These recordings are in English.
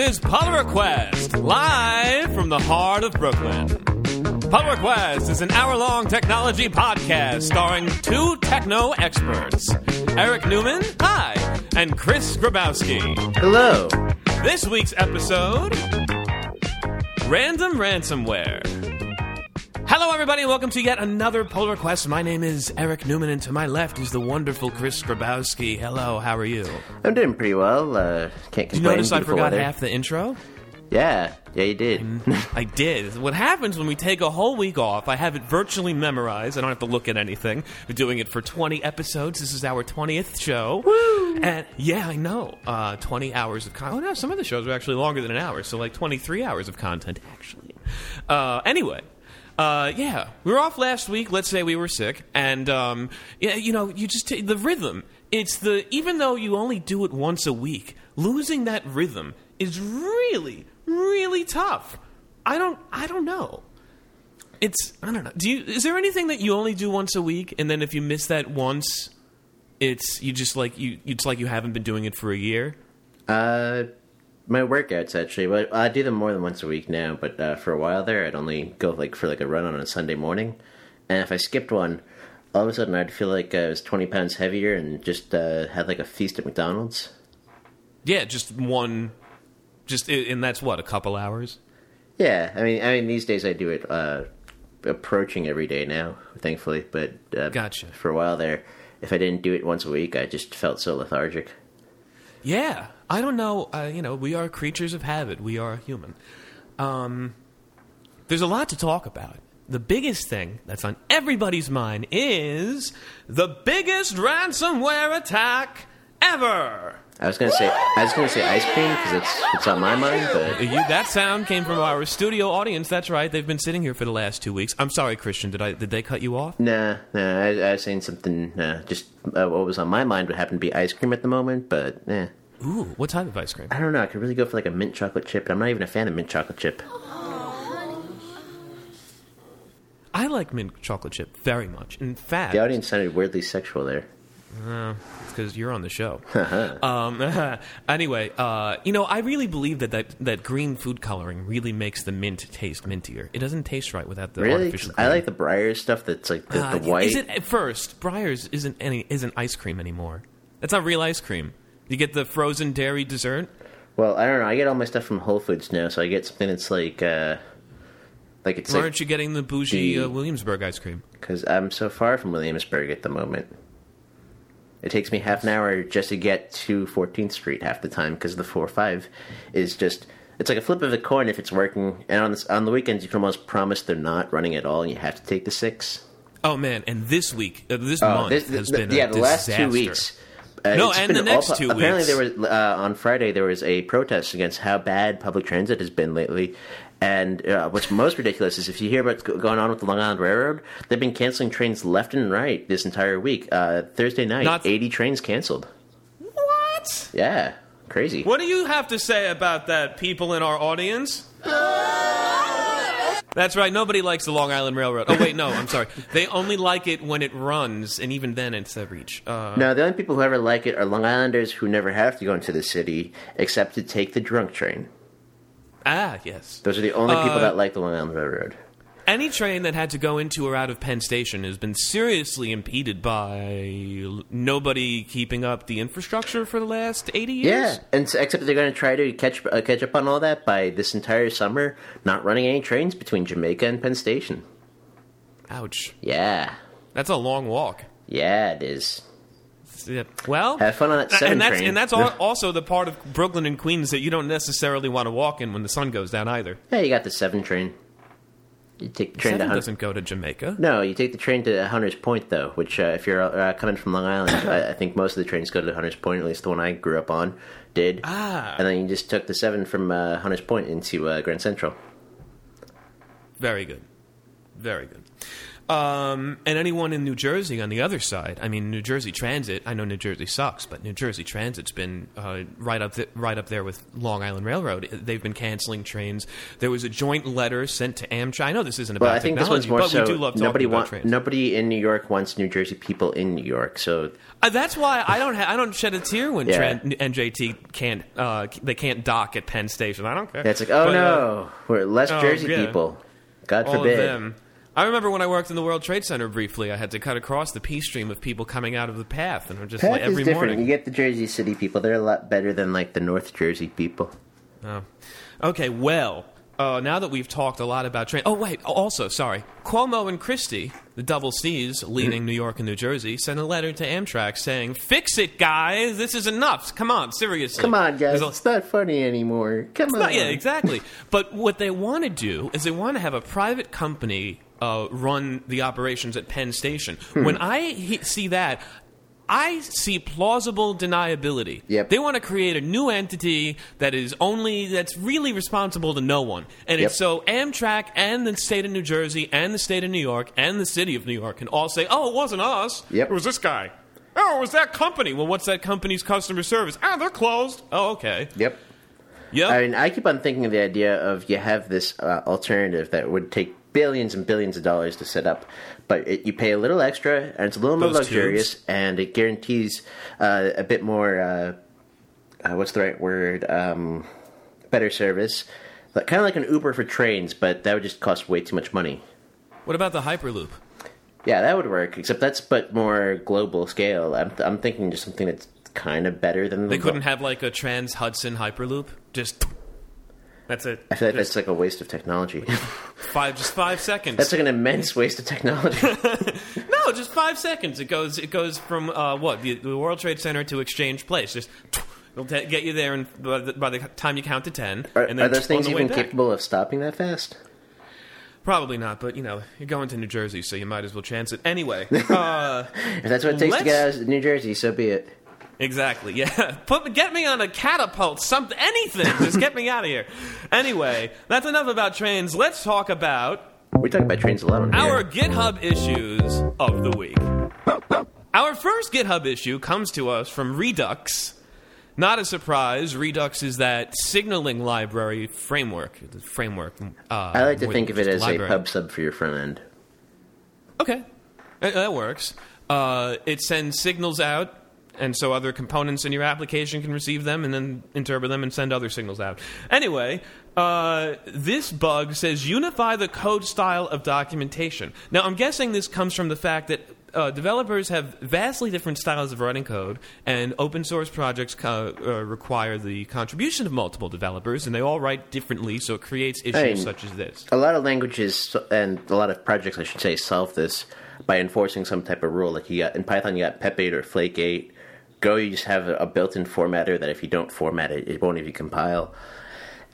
is Polar Request, live from the heart of Brooklyn. Polar Request is an hour long technology podcast starring two techno experts Eric Newman, hi, and Chris Grabowski. Hello. This week's episode Random Ransomware. Hello, everybody, and welcome to yet another Polar Quest. My name is Eric Newman, and to my left is the wonderful Chris Grabowski. Hello, how are you? I'm doing pretty well. Uh, can't complain. Did you notice I Beautiful forgot weather. half the intro? Yeah, yeah, you did. I did. What happens when we take a whole week off? I have it virtually memorized. I don't have to look at anything. We're doing it for 20 episodes. This is our 20th show. Woo! And yeah, I know. Uh, 20 hours of content. Oh, no, some of the shows are actually longer than an hour, so like 23 hours of content, actually. Uh, anyway. Uh, yeah, we were off last week. Let's say we were sick, and um, yeah, you know, you just t- the rhythm. It's the even though you only do it once a week, losing that rhythm is really, really tough. I don't, I don't know. It's I don't know. Do you? Is there anything that you only do once a week, and then if you miss that once, it's you just like you. It's like you haven't been doing it for a year. Uh, my workouts actually, but I do them more than once a week now. But uh, for a while there, I'd only go like for like a run on a Sunday morning, and if I skipped one, all of a sudden I'd feel like I was 20 pounds heavier and just uh, had like a feast at McDonald's. Yeah, just one. Just and that's what a couple hours. Yeah, I mean, I mean these days I do it uh, approaching every day now, thankfully. But uh, Gotcha. For a while there, if I didn't do it once a week, I just felt so lethargic. Yeah, I don't know. Uh, you know, we are creatures of habit. We are human. Um, there's a lot to talk about. The biggest thing that's on everybody's mind is the biggest ransomware attack ever. I was gonna say I was gonna say ice cream because it's it's on my mind, but You, that sound came from our studio audience. That's right. They've been sitting here for the last two weeks. I'm sorry, Christian. Did I did they cut you off? nah, nah. I, I was saying something. Uh, just uh, what was on my mind would happen to be ice cream at the moment, but eh. Ooh, what type of ice cream? I don't know. I could really go for like a mint chocolate chip. but I'm not even a fan of mint chocolate chip. I like mint chocolate chip very much. In fact, The audience sounded weirdly sexual there. because you're on the show. um, anyway, uh, you know, I really believe that, that that green food coloring really makes the mint taste mintier. It doesn't taste right without the Really? artificial. I like the Breyers stuff that's like the, Uh, the white. Is it at first? Breyers isn't any isn't ice cream anymore. That's not real ice cream. You get the frozen dairy dessert. Well, I don't know. I get all my stuff from Whole Foods now, so I get something that's like, uh, like it's Why like aren't you getting the bougie the- uh, Williamsburg ice cream? because I'm so far from Williamsburg at the moment. It takes me half an hour just to get to 14th Street half the time because the four five is just. It's like a flip of a coin if it's working, and on the, on the weekends you can almost promise they're not running at all, and you have to take the six. Oh man! And this week, uh, this Oh, month this- has the- been a yeah, the last two disaster. weeks. Uh, No, it's and been the next all- two Apparently, weeks. there was uh, on Friday there was a protest against how bad public transit has been lately. And uh, what's most ridiculous is if you hear what's going on with the Long Island Railroad, they've been canceling trains left and right this entire week. Uh, Thursday night, Not- eighty trains canceled. What? Yeah, crazy. What do you have to say about that, people in our audience? That's right. Nobody likes the Long Island Railroad. Oh wait, no, I'm sorry. They only like it when it runs, and even then, it's a reach. Uh, No, the only people who ever like it are Long Islanders who never have to go into the city except to take the drunk train. ah, yes. Those are the only people Uh, that like the Long Island Railroad. Any train that had to go into or out of Penn Station has been seriously impeded by nobody keeping up the infrastructure for the last 80 years. Yeah, and s- except they're going to try to catch uh, catch up on all that by this entire summer, not running any trains between Jamaica and Penn Station. Ouch. Yeah, That's a long walk. yeah, it is. Yeah. Well, Have fun on that seven and that's train. and that's also the part of Brooklyn and Queens that you don't necessarily want to walk in when the sun goes down either. Yeah, you got the seven train. You take the train Seven to Hun- doesn't go to Jamaica. No, you take the train to Hunters Point though, which uh, if you're uh, coming from Long Island, I, I think most of the trains go to Hunters Point. At least the one I grew up on did. Ah. and then you just took the seven from uh, Hunters Point into uh, Grand Central. Very good. Very good. Um, and anyone in New Jersey on the other side. I mean, New Jersey Transit. I know New Jersey sucks, but New Jersey Transit's been uh, right up th- right up there with Long Island Railroad. They've been canceling trains. There was a joint letter sent to Amtrak. I know this isn't about Well, I think this one's more but so we do love talking nobody about want trains. nobody in New York wants New Jersey people in New York. So Uh, that's why I don't ha- I don't shed a tear when Yeah. Tran- NJT can't uh, they can't dock at Penn Station. I don't care. it's like, oh But, uh, no, we're less oh, Jersey yeah. people. God all forbid. I remember when I worked in the World Trade Center briefly. I had to cut across the P stream of people coming out of the path, and I'm just Path like every is different. morning. You get the Jersey City people; they're a lot better than like the North Jersey people. Oh. Okay, well, uh, now that we've talked a lot about train. Oh, wait, also, sorry. Cuomo and Christie, the double C's leading New York and New Jersey, sent a letter to Amtrak saying, Fix it, guys. This is enough. Come on, seriously. Come on, guys, a- it's not funny anymore. Come on, Not- yeah, exactly. but what they want to do is they want to have a private company uh, run the operations at Penn Station. Hmm. When I he- see that, I see plausible deniability. Yep. They want to create a new entity that is only that's really responsible to no one, and Yep. it's so Amtrak and the state of New Jersey and the state of New York and the city of New York can all say, "Oh, it wasn't us. Yep. It was this guy." Oh, it was that company. Well, what's that company's customer service? Ah, they're closed. Oh, okay. Yep. Yep. I mean, I keep on thinking of the idea of you have this uh, alternative that would take billions and billions of dollars to set up, but it, you pay a little extra and it's a little more Those luxurious, and it guarantees uh, a bit more. Uh, uh, what's the right word? Um, better service, like, kind of like an Uber for trains, but that would just cost way too much money. What about the Hyperloop? Yeah, that would work. Except that's but more global scale. I'm, I'm thinking just something that's kind of better than They the- couldn't have like a Trans Hudson Hyperloop. Just that's it. I feel like Just that's like a waste of technology. five, just five seconds. that's like an immense waste of technology. no, just five seconds. It goes. It goes from uh, what the, the World Trade Center to Exchange Place. Just it'll ta get you there, and by the, by the time you count to ten, Are, and then are those things even capable of stopping that fast? Probably not, but you know you're going to New Jersey, so you might as well chance it anyway. Uh, If that's what it takes to get out of New Jersey, so be it. Exactly. Yeah. Put get me on a catapult. Something. Anything. Just get me out of here. Anyway, that's enough about trains. Let's talk about We talk about trains a lot on here. our GitHub issues of the week. Our first GitHub issue comes to us from Redux. Not a surprise. Redux is that signaling library framework. The framework. Uh, I like to think of it as library. a pub sub for your front end. Okay, that works. Uh, it sends signals out, and so other components in your application can receive them and then interpret them and send other signals out. Anyway, uh, this bug says unify the code style of documentation. Now, I'm guessing this comes from the fact that. Uh, developers have vastly different styles of writing code, and open source projects co- uh, require the contribution of multiple developers, and they all write differently, so it creates issues mean- such as this. A lot of languages and a lot of projects, I should say, solve this by enforcing some type of rule. Like you got in Python, you got PEP8 or Flake8. Go, you just have a, built-in formatter that if you don't format it, it won't even compile.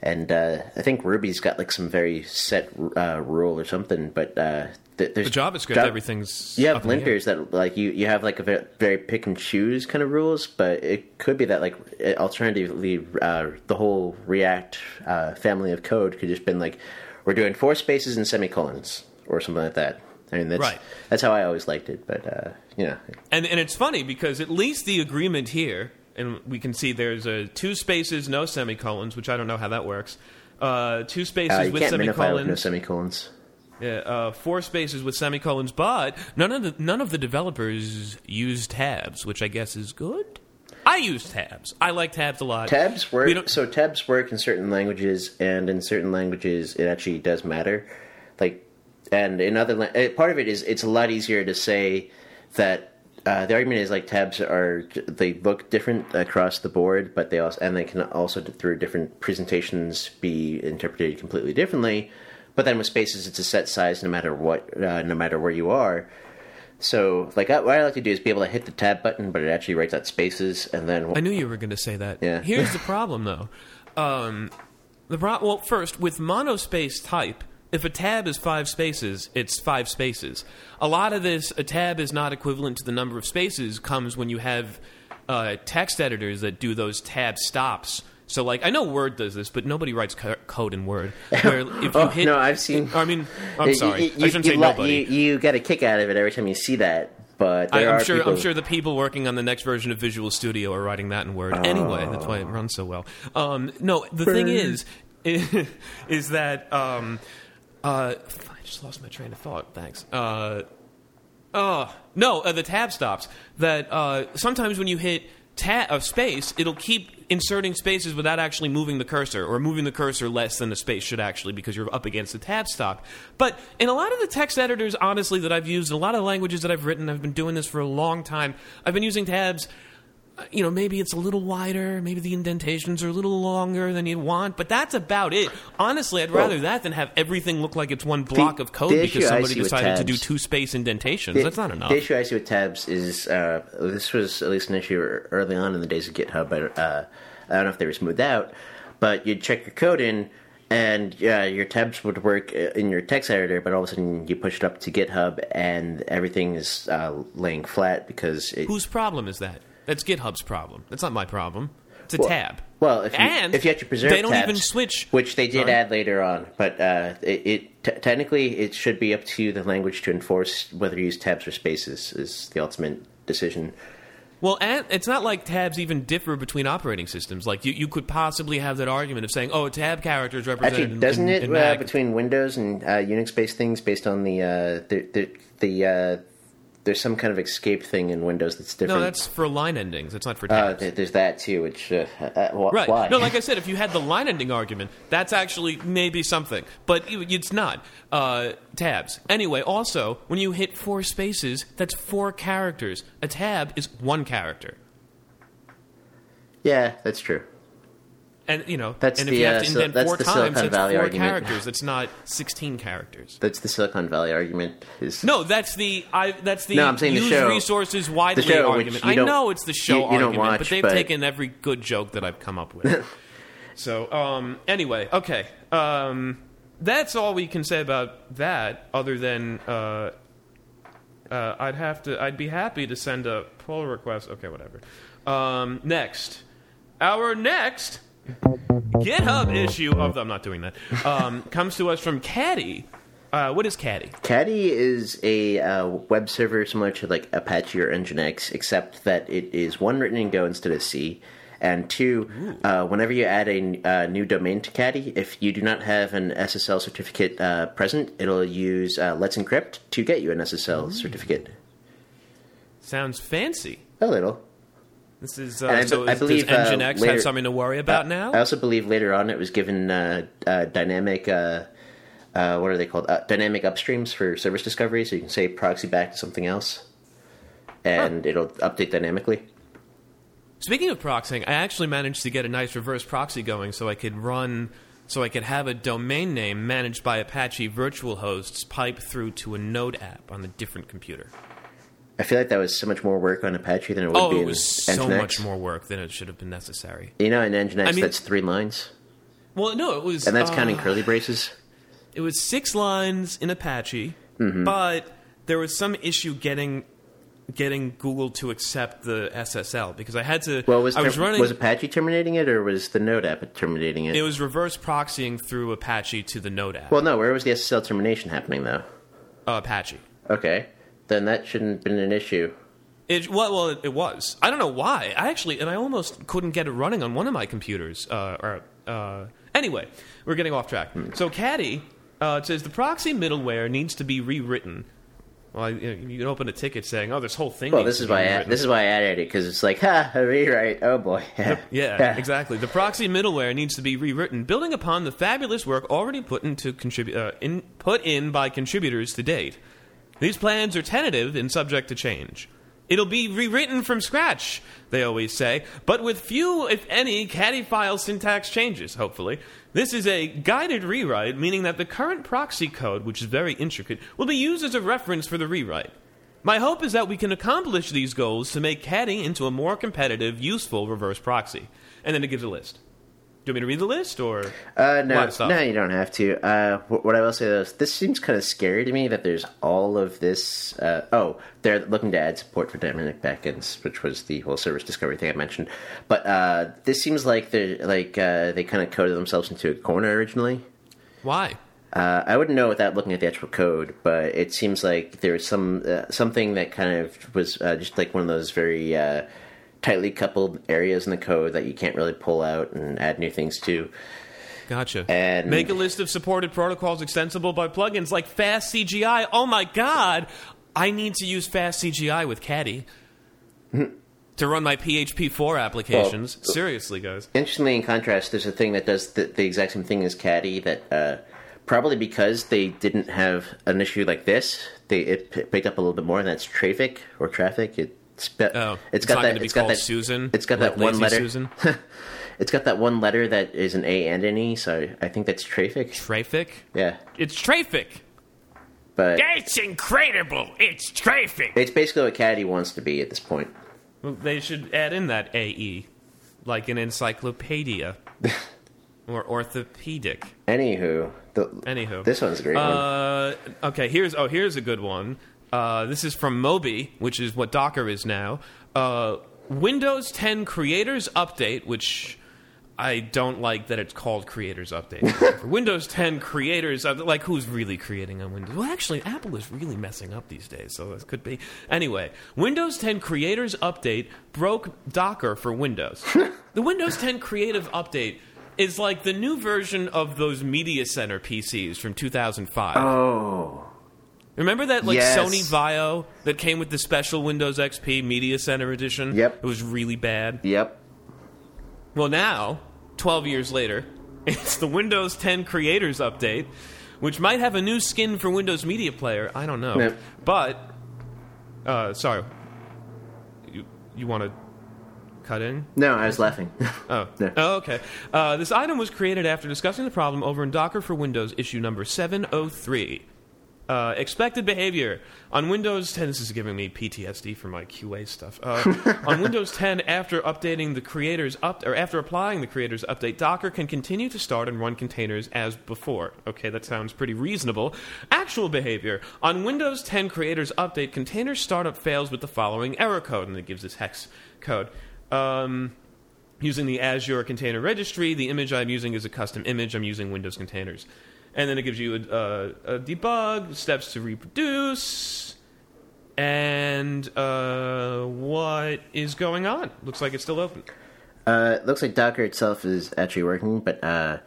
And uh, I think Ruby's got like some very set uh, rule or something, but uh, th- there's The JavaScript, Jav- everything's You have up in linters that like you you have like a very, very pick and choose kind of rules, but it could be that like alternatively uh, the whole React uh, family of code could just been like we're doing four spaces and semicolons or something like that. I mean that's Right. that's how I always liked it, but uh, you know And and it's funny because at least the agreement here, and we can see there's a two spaces, no semicolons, which I don't know how that works. Uh, two spaces uh, you with can't minify with no semicolons. semicolons. yeah, uh, four spaces with semicolons, but none of the none of the developers use tabs, which I guess is good. I use tabs. I like tabs a lot. Tabs work. So tabs work in certain languages, and in certain languages, it actually does matter. Like, and in other, eh, part of it is it's a lot easier to say that uh, the argument is like tabs are they look different across the board, but they also and they can also through different presentations be interpreted completely differently. But then with spaces, it's a set size no matter what, uh, no matter where you are. So, like, I, what I like to do is be able to hit the tab button, but it actually writes out spaces, and then I knew you were going to say that. Yeah. Here's the problem, though. Um, the pro- well, first with monospace type, if a tab is five spaces, it's five spaces. A lot of this, a tab is not equivalent to the number of spaces. Comes when you have uh, text editors that do those tab stops So, like, I know Word does this, but nobody writes co- code in Word. Where if you Oh, hit, no, I've seen- I mean, I'm You- sorry, you, I shouldn't you, say nobody. You, you get a kick out of it every time you see that, but I, are sure. people, I'm sure the people working on the next version of Visual Studio are writing that in Word anyway. That's why it runs so well. Um, no, the thing is, is that um, uh, I just lost my train of thought. Thanks. Uh, uh, no, uh, the tab stops. That uh, sometimes when you hit tab uh, space, it'll keep inserting spaces without actually moving the cursor, or moving the cursor less than the space should actually, because you're up against the tab stop. But in a lot of the text editors, honestly, that I've used, a lot of languages that I've written, I've been doing this for a long time. I've been using tabs you know, maybe it's a little wider, maybe the indentations are a little longer than you'd want, but that's about it. Honestly, I'd rather that than have everything look like it's one block of code because somebody decided to do two space indentations. The- that's not enough. The issue I see with tabs is uh, this was at least an issue early on in the days of GitHub. But uh, I don't know if they were smoothed out, but you'd check your code in, and yeah, your tabs would work in your text editor, but all of a sudden you push it up to GitHub, and everything is uh, laying flat because it, Whose problem is that? That's GitHub's problem. That's not my problem. It's a Well- tab. Well, if you, and if you actually preserve they don't tabs, even switch. which they did Sorry. add later on, but uh, it, it t- technically it should be up to the language to enforce whether you use tabs or spaces is the ultimate decision. Well, and it's not like tabs even differ between operating systems. Like you, you could possibly have that argument of saying, "Oh, a tab character is represented." Actually, doesn't in, it in uh, between Windows and uh, Unix-based things based on the uh, the the, the uh, there's some kind of escape thing in Windows that's different. No, that's for line endings. It's not for uh, tabs. th- there's that too. Which uh, uh, wh- Right. why? No, like I said, if you had the line ending argument, that's actually maybe something, but it's not. Uh, tabs. Anyway, also, when you hit four spaces, that's four characters. A tab is one character. yeah, that's true. And, you know, That's and if the, you have uh, to so indent that's four times, Silicon that's Valley four argument. characters. It's not 16 characters. That's the Silicon Valley argument. Is No, that's the I. That's the No, I'm saying the use show- resources widely the show, argument. I know it's the show you- you argument, watch, but they've but- taken every good joke that I've come up with. so, um, anyway, okay, um, that's all we can say about that. Other than, uh, uh, I'd have to, I'd be happy to send a pull request. Okay, whatever. Um, next, our next GitHub issue of I'm not doing that. Um, comes to us from Caddy. Uh, what is Caddy? Caddy is a uh, web server similar to like Apache or Nginx, except that it is one written in Go instead of C, and two, uh, whenever you add a uh, new domain to Caddy, if you do not have an SSL certificate uh, present, it'll use uh, Let's Encrypt to get you an SSL certificate. Sounds fancy. A little. This is I uh, so. I Is, believe, does uh, Nginx later- have something to worry about Uh, now? I also believe later on it was given uh, dynamic. Uh, uh, what are they called? Uh, dynamic upstreams for service discovery, so you can say proxy back to something else, and it'll update dynamically. Speaking of proxying, I actually managed to get a nice reverse proxy going, so I could run, so I could have a domain name managed by Apache virtual hosts pipe through to a Node app on a different computer. I feel like that was so much more work on Apache than it would Oh, be it in was so much more work than it should have been necessary. You know, in Nginx, I mean- that's three lines, Well, no, it was, and that's uh, counting curly braces. It was six lines in Apache, Mm-hmm. but there was some issue getting getting Google to accept the SSL because I had to. Well, was I was ter- running. was Apache terminating it, or was the Node app terminating it? it was reverse proxying through Apache to the Node app. well, no. Where was the SSL termination happening, though? uh, Apache. Okay, then that shouldn't have been an issue. It, well, well, it, it was. I don't know why. I actually, and I almost couldn't get it running on one of my computers. Uh, or uh, anyway, we're getting off track. Hmm. So, Caddy uh, says the proxy middleware needs to be rewritten. Well, you, know, you can open a ticket saying, "Oh, this whole thing." Well, this is why I, rewritten." this is why I added it because it's like, ha, a rewrite. Oh boy. Yeah, exactly. The proxy middleware needs to be rewritten, building upon the fabulous work already put into contribu- uh, in, put in by contributors to date. These plans are tentative and subject to change. It'll be rewritten from scratch, they always say, but with few, if any, caddy file syntax changes, hopefully. This is a guided rewrite, meaning that the current proxy code, which is very intricate, will be used as a reference for the rewrite. My hope is that we can accomplish these goals to make Caddy into a more competitive, useful reverse proxy. And then it gives a list. Do you want me to read the list or? Uh, no, Lot of stuff. no, you don't have to. Uh, what I will say though, is this seems kind of scary to me that there's all of this. Uh, oh, they're looking to add support for dynamic backends, which was the whole service discovery thing I mentioned. But uh, this seems like they are like uh, they kind of coded themselves into a corner originally. Why? Uh, I wouldn't know without looking at the actual code, but it seems like there was some uh, something that kind of was uh, just like one of those very uh, tightly coupled areas in the code that you can't really pull out and add new things to. Gotcha. And- Make a list of supported protocols extensible by plugins like Fast CGI. Oh my god, I need to use Fast CGI with Caddy to run my PHP 4 applications. Seriously, guys. Interestingly, in contrast, there's a thing that does the, the exact same thing as Caddy that uh, probably because they didn't have an issue like this, they it p- picked up a little bit more. And that's Traefik or Traefik. It's Oh, it's it's got that. it's got that. Susan, It's got like that one letter. Susan? it's got that one letter that is an A and an E. So I think that's Traefik. Traefik? Yeah, It's Traefik. but It's incredible. It's Traefik. it's basically what Caddy wants to be at this point. Well, they should add in that AE, like an encyclopedia or orthopedic. Anywho, the, Anywho, this one's a great one. Uh, okay, here's oh here's a good one. Uh, this is from Moby, which is what Docker is now. Uh, Windows 10 Creators Update, which I don't like that it's called Creators Update. For Windows 10 Creators, like who's really creating on Windows? Well, actually, Apple is really messing up these days, so this could be. Anyway, Windows 10 Creators Update broke Docker for Windows. the Windows 10 Creative Update is like the new version of those Media Center PCs from 2005. oh, Remember that like Yes. Sony VAIO that came with the special Windows XP Media Center edition? Yep. It was really bad. yep. Well, now, 12 years later, it's the Windows 10 Creators Update, which might have a new skin for Windows Media Player. I don't know. Yep. But, uh, sorry. You, you want to cut in? No, I was laughing. Oh. Yeah. oh, okay. Uh, this item was created after discussing the problem over in Docker for Windows issue number 703. Uh, expected behavior on Windows 10. This is giving me PTSD for my QA stuff. Uh, on Windows 10, after updating the creators up or after applying the creators update, Docker can continue to start and run containers as before. Okay, that sounds pretty reasonable. Actual behavior on Windows 10 creators update, container startup fails with the following error code, and it gives this hex code. Um, using the Azure Container Registry. The image I'm using is a custom image. I'm using Windows containers. And then it gives you a, a, a debug, steps to reproduce, and uh, what is going on. Looks like it's still open. Uh, it looks like Docker itself is actually working, but uh,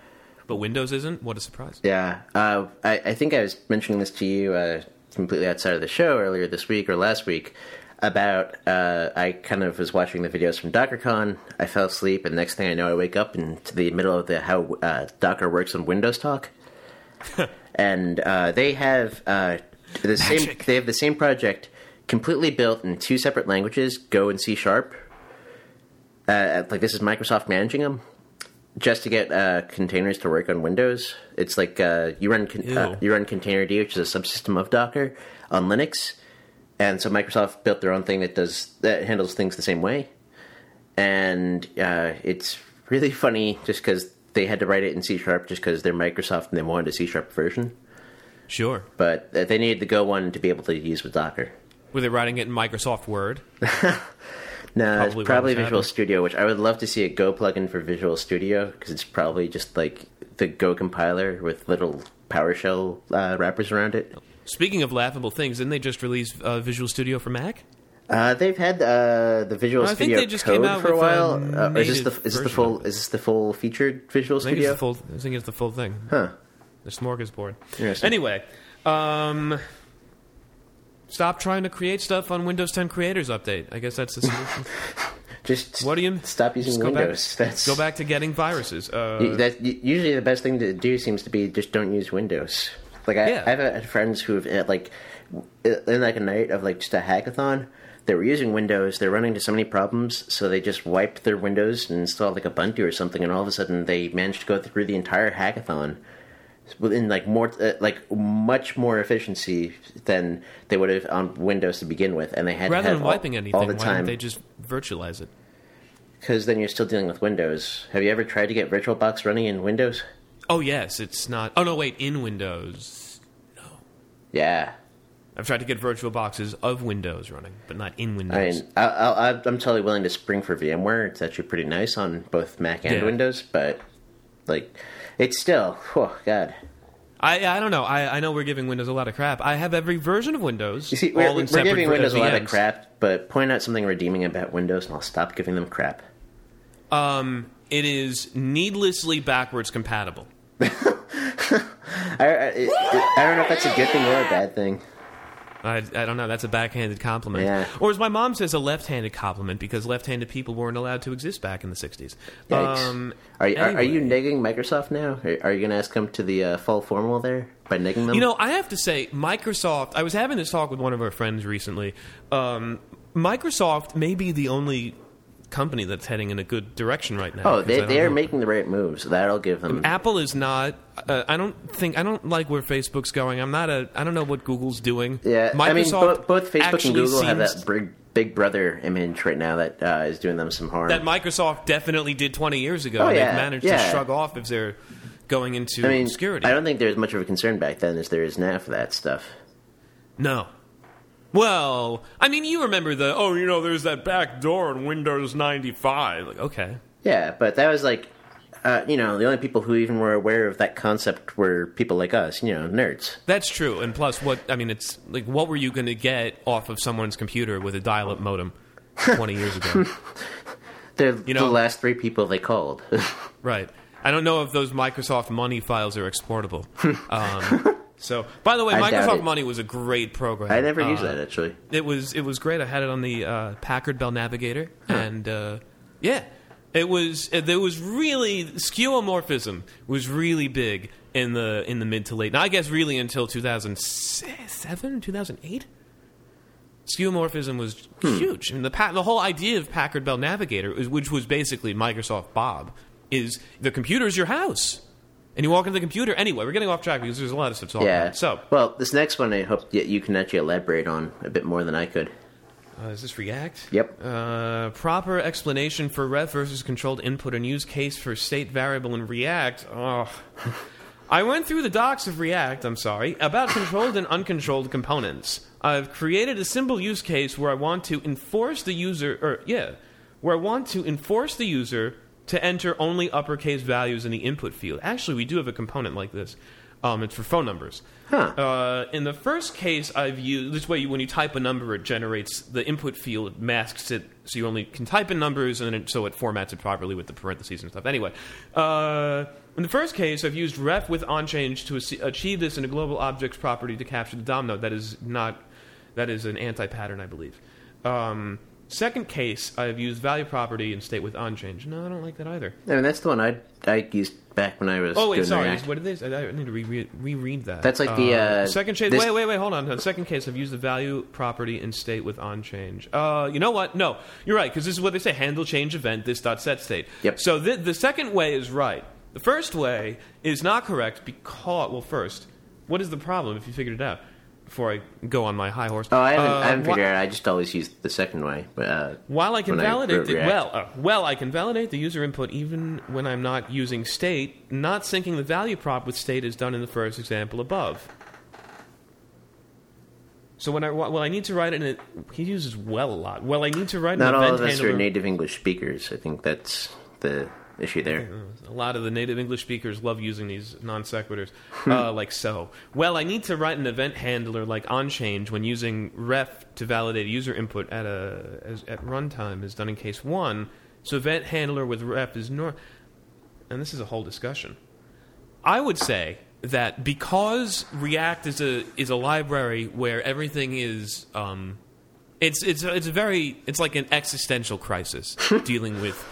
But Windows isn't? What a surprise. yeah, uh, I, I think I was mentioning this to you uh, completely outside of the show earlier this week or last week about uh, I kind of was watching the videos from DockerCon. I fell asleep, and next thing I know, I wake up into the middle of the how uh, Docker works on Windows talk, and uh, they have uh, the same. They have the same project completely built in two separate languages, Go and C Sharp. Uh, like this is Microsoft managing them just to get uh, containers to work on Windows. It's like uh, you run con- uh, you run Containerd, which is a subsystem of Docker on Linux, and so Microsoft built their own thing that does that handles things the same way. And uh, it's really funny just because they had to write it in C sharp just because they're Microsoft and they wanted a C sharp version, Sure. but uh, they needed the Go one to be able to use with Docker. Were they writing it in Microsoft Word? No, Probably it's probably Visual happening. Studio, which I would love to see a Go plugin for Visual Studio because it's probably just like the Go compiler with little PowerShell uh, wrappers around it. Speaking of laughable things, didn't they just release uh, Visual Studio for Mac? Uh, they've had uh, the Visual think Studio they just code came out for a with a while. uh, is this the is this the full is this the full featured Visual I Studio? full, I think it's the full thing. Huh. The smorgasbord. Anyway, um, stop trying to create stuff on Windows 10 Creators Update. I guess that's the solution. Just what do you stop using just go Windows? Back, That's go back to getting viruses. Uh, that y- usually the best thing to do seems to be just don't use Windows. Like I, Yeah. I've had friends who have like in like a night of like just a hackathon. They were using Windows. They're running into so many problems, so they just wiped their Windows and installed like Ubuntu or something, and all of a sudden they managed to go through the entire hackathon within like more uh, like much more efficiency than they would have on Windows to begin with, and they had rather to have than all- wiping anything, all the why time. they just virtualize it? because then you're still dealing with Windows. Have you ever tried to get VirtualBox running in Windows? Oh yes, it's not. Oh no, wait, in Windows. No. Yeah, I've tried to get virtual boxes of Windows running, but not in Windows. I, I, I'm totally willing to spring for VMware. It's actually pretty nice on both Mac and Yeah. Windows, but like, it's still, oh god. I, I don't know. I, I know we're giving Windows a lot of crap. I have every version of Windows. You see, we're, we're giving Windows a lot of crap, but point out something redeeming about Windows, and I'll stop giving them crap. Um, it is needlessly backwards compatible. I, I, I don't know if that's a good thing or a bad thing. I, I don't know. That's a backhanded compliment. Yeah. Or as my mom says, a left-handed compliment because left-handed people weren't allowed to exist back in the '60s. Yikes. Um, are, you- are, are you negging Microsoft now? Are, are you going to ask them to the uh, fall formal there by negging them? You know, I have to say, Microsoft. I was having this talk with one of our friends recently. Um, Microsoft may be the only company that's heading in a good direction right now. oh, they, they are know. making the right moves. That'll give them. Apple is not. Uh, I don't think. I don't like where Facebook's going. I'm not a. I don't know what Google's doing. Yeah, Microsoft I mean, both, both Facebook and Google have that big, big brother image right now that uh, is doing them some harm. that Microsoft definitely did 20 years ago. Oh, yeah, They've managed yeah. to shrug off if they're going into I mean, obscurity. I don't think there's much of a concern back then as there is now for that stuff. No. Well, I mean, you remember the oh, you know, there's that back door in Windows 95. Like, okay, Yeah, but that was like, uh, you know, the only people who even were aware of that concept were people like us, you know, nerds. that's true. And plus, what I mean, it's like, what were you going to get off of someone's computer with a dial-up modem 20 years ago? They're know- the last three people they called. Right. I don't know if those Microsoft Money files are exportable. Um, so, by the way, I Microsoft. Money was a great program. I never used Uh, that actually. It was it was great. I had it on the uh, Packard Bell Navigator, and uh, yeah, it was it, there was really skeuomorphism was really big in the in the mid to late. Now I guess really until two thousand seven, two thousand eight. Skeuomorphism was Hmm. huge. I mean, the pa- the whole idea of Packard Bell Navigator, which was basically Microsoft Bob, is the computer's your house, and you walk into the computer anyway. We're getting off track because there's a lot of stuff to talk Yeah. about. So, well, this next one I hope that you can actually elaborate on a bit more than I could. Uh, is this React? Yep. Uh, proper explanation for ref versus controlled input and use case for state variable in React. Oh. I went through the docs of React, I'm sorry, about controlled and uncontrolled components. I've created a simple use case where I want to enforce the user, or yeah, where I want to enforce the user to enter only uppercase values in the input field. Actually, we do have a component like this. Um, it's for phone numbers. Huh. Uh, in the first case, I've used this way. When you type a number, it generates the input field, it masks it, so you only can type in numbers, and it, so it formats it properly with the parentheses and stuff. Anyway, uh, in the first case, I've used ref with onchange to achieve this in a global objects property to capture the DOM node. That is not that is an anti-pattern, I believe. Um, second case, I've used value property and state with onchange. No, I don't like that either. I mean, that's the one I I used back when I was. Oh wait, doing sorry. React. What did? I I need to re- reread that. That's like the, uh, second case. this- Wait, wait, wait. Hold on. The second case, I've used the value property in state with on change. Uh, you know what? No, you're right because this is what they say: handle change event this dot set state. Yep. So the, the second way is right. The first way is not correct because well, first, what is the problem if you figured it out? Before I go on my high horse. Oh, I haven't, Uh, I haven't figured it out. I just always use the second way. But uh, while I can when I validate the, well, uh, well, I can validate the user input even when I'm not using state. Not syncing the value prop with state is done in the first example above. So when I well, I need to write it in it. He uses well a lot. Well, I need to write not an all of us handler. are native English speakers. I think that's the issue there. A lot of the native English speakers love using these non sequiturs, uh, like so. Well, I need to write an event handler like onChange when using ref to validate user input at a as, at runtime is done in case one. So event handler with ref is nor, and this is a whole discussion. I would say that because React is a is a library where everything is um, it's it's it's a very it's like an existential crisis dealing with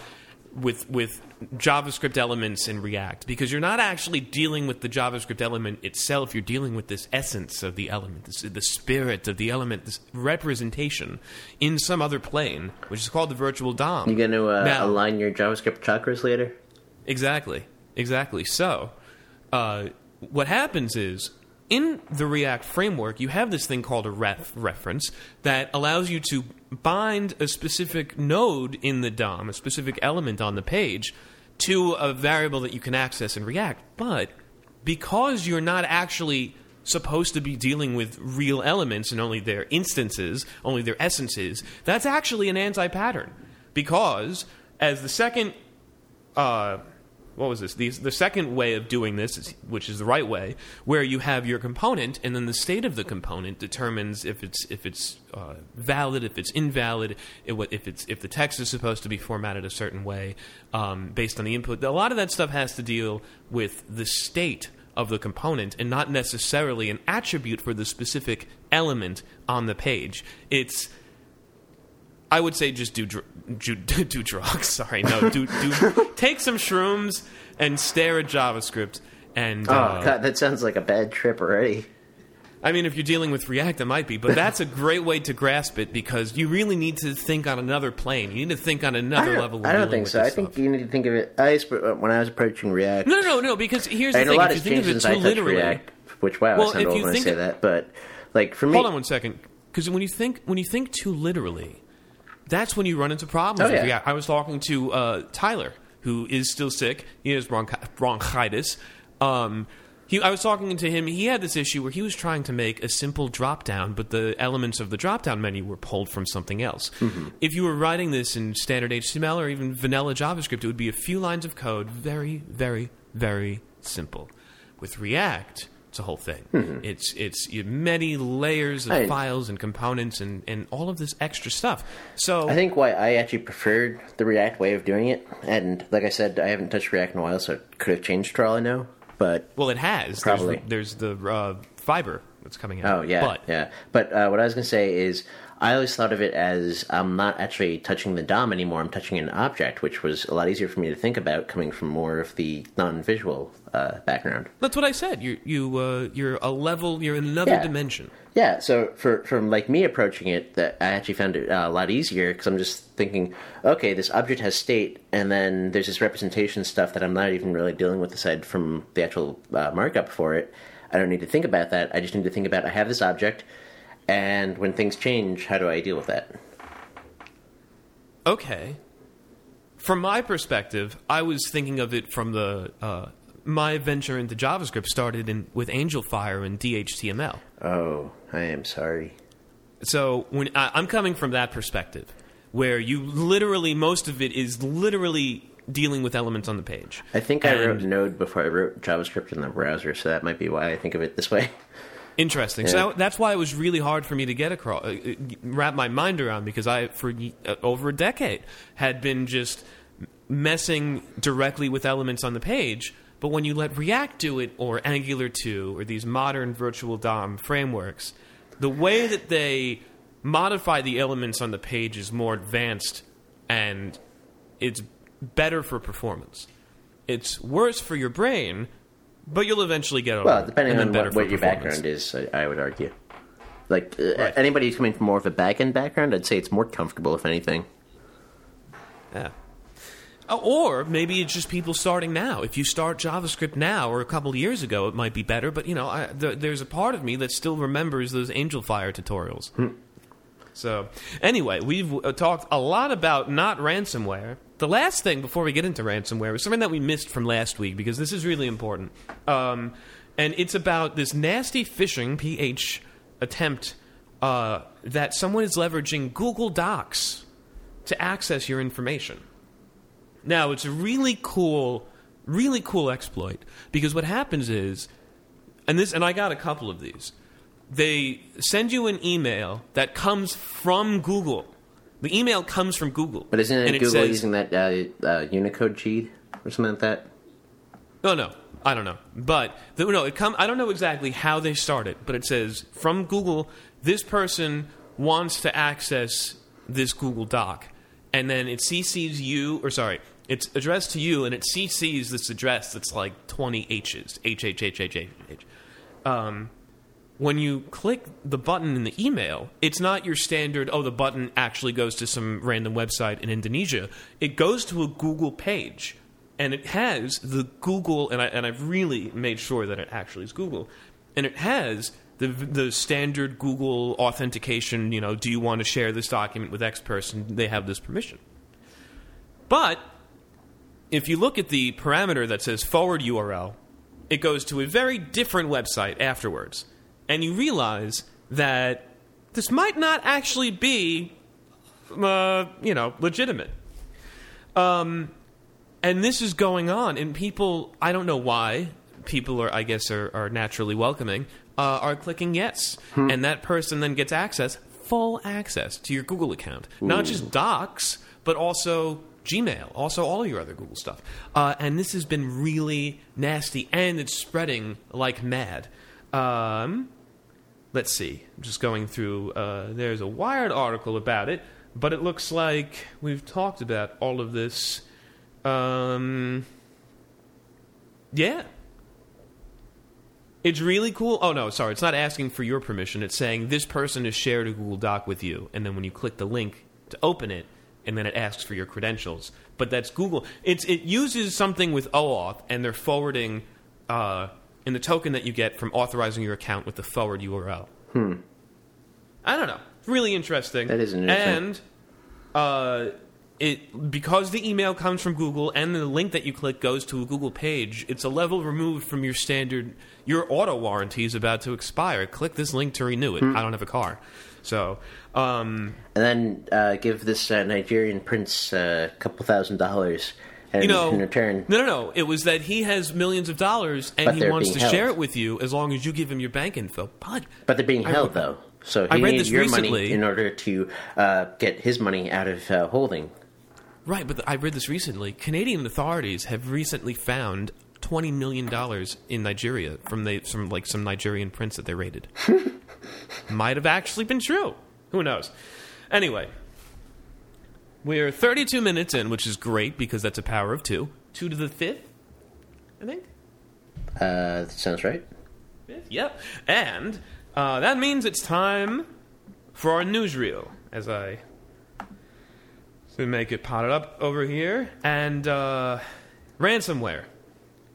with with JavaScript elements in React because you're not actually dealing with the JavaScript element itself. You're dealing with this essence of the element, this, the spirit of the element, this representation in some other plane, which is called the virtual DOM. You're going to uh, Now- align your JavaScript chakras later? Exactly. Exactly. So, uh, what happens is in the React framework, you have this thing called a ref reference that allows you to bind a specific node in the DOM, a specific element on the page, to a variable that you can access in React. But because you're not actually supposed to be dealing with real elements and only their instances, only their essences, that's actually an anti pattern. Because as the second. Uh, what was this? The, the second way of doing this, is, which is the right way, where you have your component, and then the state of the component determines if it's if it's uh, valid, if it's invalid, if it's if the text is supposed to be formatted a certain way um, based on the input. A lot of that stuff has to deal with the state of the component and not necessarily an attribute for the specific element on the page. It's I would say just do dr- do, do drugs. Sorry, no, do do take some shrooms and stare at JavaScript. And oh uh, god, that sounds like a bad trip already. I mean, if you're dealing with React, it might be, but that's a great way to grasp it because you really need to think on another plane. You need to think on another I level. I don't think so. I think you need to think of it. I when I was approaching React. No, no, no, because here's the thing: if you think of it too literally, React. Which wow, Well, I sound old when I say it- that, but like for me, Hold on one second, because when you think when you think too literally, that's when you run into problems. Oh, with yeah. I was talking to uh, Tyler, who is still sick. He has bronchi- bronchitis. Um, he, I was talking to him. He had this issue where he was trying to make a simple drop down, but the elements of the drop down menu were pulled from something else. Mm-hmm. If you were writing this in standard HTML or even vanilla JavaScript, it would be a few lines of code, very, very, very simple. With React, it's a whole thing. It's it's you many layers of Mm-hmm. I- files and components and, and all of this extra stuff. So I think why I actually preferred the React way of doing it, and like I said, I haven't touched React in a while, so it could have changed for all I know. But well, it has. Probably. There's, there's the uh, fiber that's coming out. oh yeah, but yeah. But uh, what I was gonna say is, I always thought of it as I'm not actually touching the DOM anymore. I'm touching an object, which was a lot easier for me to think about, coming from more of the non-visual uh, background. that's what I said. You you uh, you're a level. You're in another Yeah. dimension. Yeah, so for from like me approaching it, that I actually found it uh, a lot easier because I'm just thinking, okay, this object has state, and then there's this representation stuff that I'm not even really dealing with aside from the actual uh, markup for it. I don't need to think about that. I just need to think about I have this object, and when things change, how do I deal with that? Okay. From my perspective, I was thinking of it from the uh, my venture into JavaScript started in with AngelFire and DHTML. Oh, I am sorry. So when I, I'm coming from that perspective, where you literally most of it is literally dealing with elements on the page. I think I wrote Node before I wrote JavaScript in the browser, so that might be why I think of it this way. Interesting. Yeah. So that's why it was really hard for me to get across, uh, uh, wrap my mind around because I, for uh, over a decade, had been just messing directly with elements on the page. But when you let React do it, or Angular 2, or these modern virtual DOM frameworks, the way that they modify the elements on the page is more advanced and it's better for performance. It's worse for your brain, but you'll eventually get over Well, depending on what, what your background is, I, I would argue. Like uh, Right. anybody who's coming from more of a back end background, I'd say it's more comfortable, if anything. Yeah. Uh, Or maybe it's just people starting now. If you start JavaScript now or a couple of years ago, it might be better. But you know, I, th- there's a part of me that still remembers those Angel Fire tutorials. So anyway, we've uh, talked a lot about not ransomware. The last thing before we get into ransomware was something that we missed from last week because this is really important, um, and it's about this nasty phishing ph attempt uh, that someone is leveraging Google Docs to access your information. Now, it's a really cool, really cool exploit because what happens is, and this, and I got a couple of these. They send you an email that comes from Google. The email comes from Google, But isn't it Google says, using that uh, uh, Unicode cheat or something like that? No, no, I don't know. But the, no, it come. I don't know exactly how they started, but it says from Google, this person wants to access this Google Doc, and then it CCs you, or sorry, it's addressed to you, and it CCs this address that's like twenty H's, H H H H H H. Um, when you click the button in the email, it's not your standard, oh, the button actually goes to some random website in Indonesia. It goes to a Google page, and it has the Google, and, I, and I've really made sure that it actually is Google. and it has the the standard Google authentication. You know, do you want to share this document with X person? They have this permission. But if you look at the parameter that says forward URL, it goes to a very different website afterwards, and you realize that this might not actually be, uh, you know, legitimate. Um, and this is going on, and people, I don't know why, people are, I guess, are, are naturally welcoming, uh, are clicking yes. And that person then gets access, full access to your Google account. Not just Docs, but also Gmail, also all your other Google stuff. Uh, and this has been really nasty, and it's spreading like mad. Um, let's see. I'm just going through. Uh, there's a Wired article about it, but it looks like we've talked about all of this. Um, yeah. It's really cool. Oh, no, sorry. It's not asking for your permission. It's saying this person has shared a Google Doc with you. And then when you click the link to open it, and then it asks for your credentials. But that's Google. It's, it uses something with OAuth, and they're forwarding uh, in the token that you get from authorizing your account with the forward URL. Hmm. I don't know. Really interesting. That is interesting. And uh, it because the email comes from Google and the link that you click goes to a Google page, it's a level removed from your standard. Your auto warranty is about to expire. Click this link to renew it. Hmm. I don't have a car, so um, And then uh, give this uh, Nigerian prince uh, a couple thousand dollars, and you know, in return, no, no, no. It was that he has millions of dollars and But he wants to share it with you as long as you give him your bank info. But but they're being held though. So I he read needs this your recently. money in order to uh, get his money out of uh, holding. Right, but I read this recently. Canadian authorities have recently found twenty million dollars in Nigeria from the from like some Nigerian prince that they raided. Might have actually been true. Who knows? Anyway, we're thirty-two minutes in, which is great because that's a power of two. Two to the fifth, I think. Uh, that sounds right. Fifth, yep. And uh, that means it's time for our newsreel, as I to make it potted up over here. And uh, ransomware.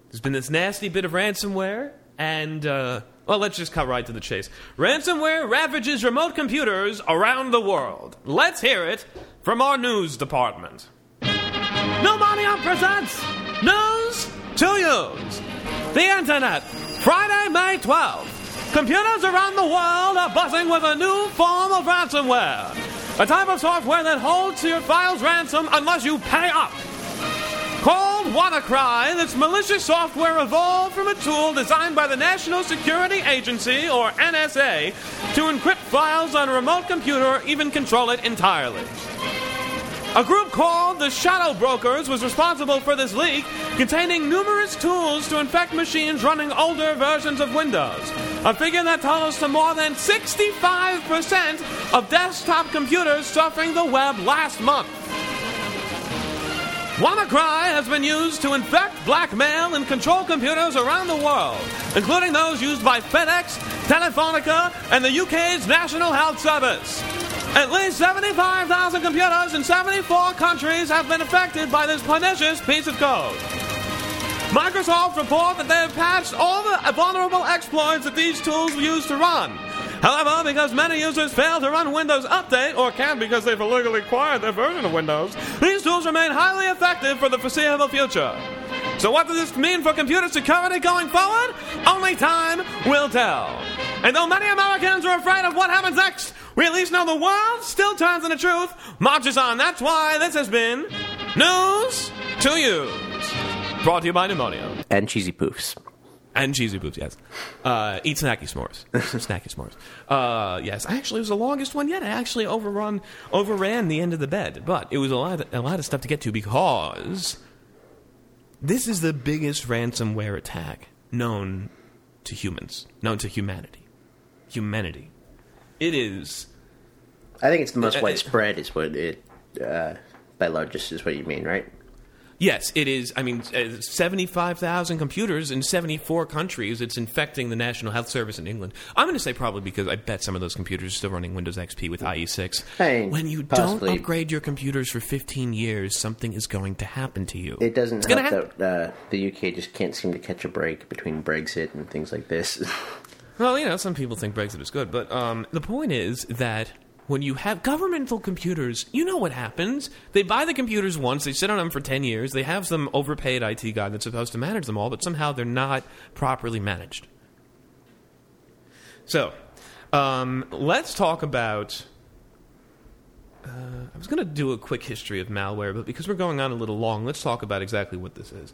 There's been this nasty bit of ransomware, and uh, well, let's just cut right to the chase. Ransomware ravages remote computers around the world. Let's hear it from our news department. No Money on presents News to Use. The Internet, Friday, May 12th. Computers around the world are buzzing with a new form of ransomware. A type of software that holds your files ransom unless you pay up. Called WannaCry, this malicious software evolved from a tool designed by the National Security Agency, or NSA, to encrypt files on a remote computer or even control it entirely. A group called the Shadow Brokers was responsible for this leak, containing numerous tools to infect machines running older versions of Windows. A figure that totals to more than 65% of desktop computers surfing the web last month. WannaCry has been used to infect, blackmail, and control computers around the world, including those used by FedEx, Telefonica, and the UK's National Health Service. At least 75,000 computers in 74 countries have been affected by this pernicious piece of code. Microsoft report that they have patched all the vulnerable exploits that these tools use to run. However, because many users fail to run Windows Update or can't because they've illegally acquired their version of Windows, these tools remain highly effective for the foreseeable future. So, what does this mean for computer security going forward? Only time will tell. And though many Americans are afraid of what happens next, we at least know the world still turns in the truth, marches on. That's why this has been News to Use. Brought to you by Pneumonia. And cheesy poofs. And cheesy boobs, yes. Uh, eat snacky s'mores. snacky s'mores. Uh, yes, actually, it was the longest one yet. I actually overrun, overran the end of the bed, but it was a lot, of, a lot of stuff to get to because this is the biggest ransomware attack known to humans, known to humanity. Humanity. It is. I think it's the most Uh, uh, widespread. Is what it uh, by largest is what you mean, right? Yes, it is. I mean, uh, 75,000 computers in 74 countries. It's infecting the National Health Service in England. I'm going to say probably because I bet some of those computers are still running Windows XP with IE6. Hey, when you possibly. don't upgrade your computers for 15 years, something is going to happen to you. It doesn't It's help gonna hap- that uh, the UK just can't seem to catch a break between Brexit and things like this. Well, you know, some people think Brexit is good, but um, the point is that when you have governmental computers, you know what happens. They buy the computers once, they sit on them for 10 years, they have some overpaid IT guy that's supposed to manage them all, but somehow they're not properly managed. So, um, let's talk about. Uh, I was going to do a quick history of malware, but because we're going on a little long, let's talk about exactly what this is.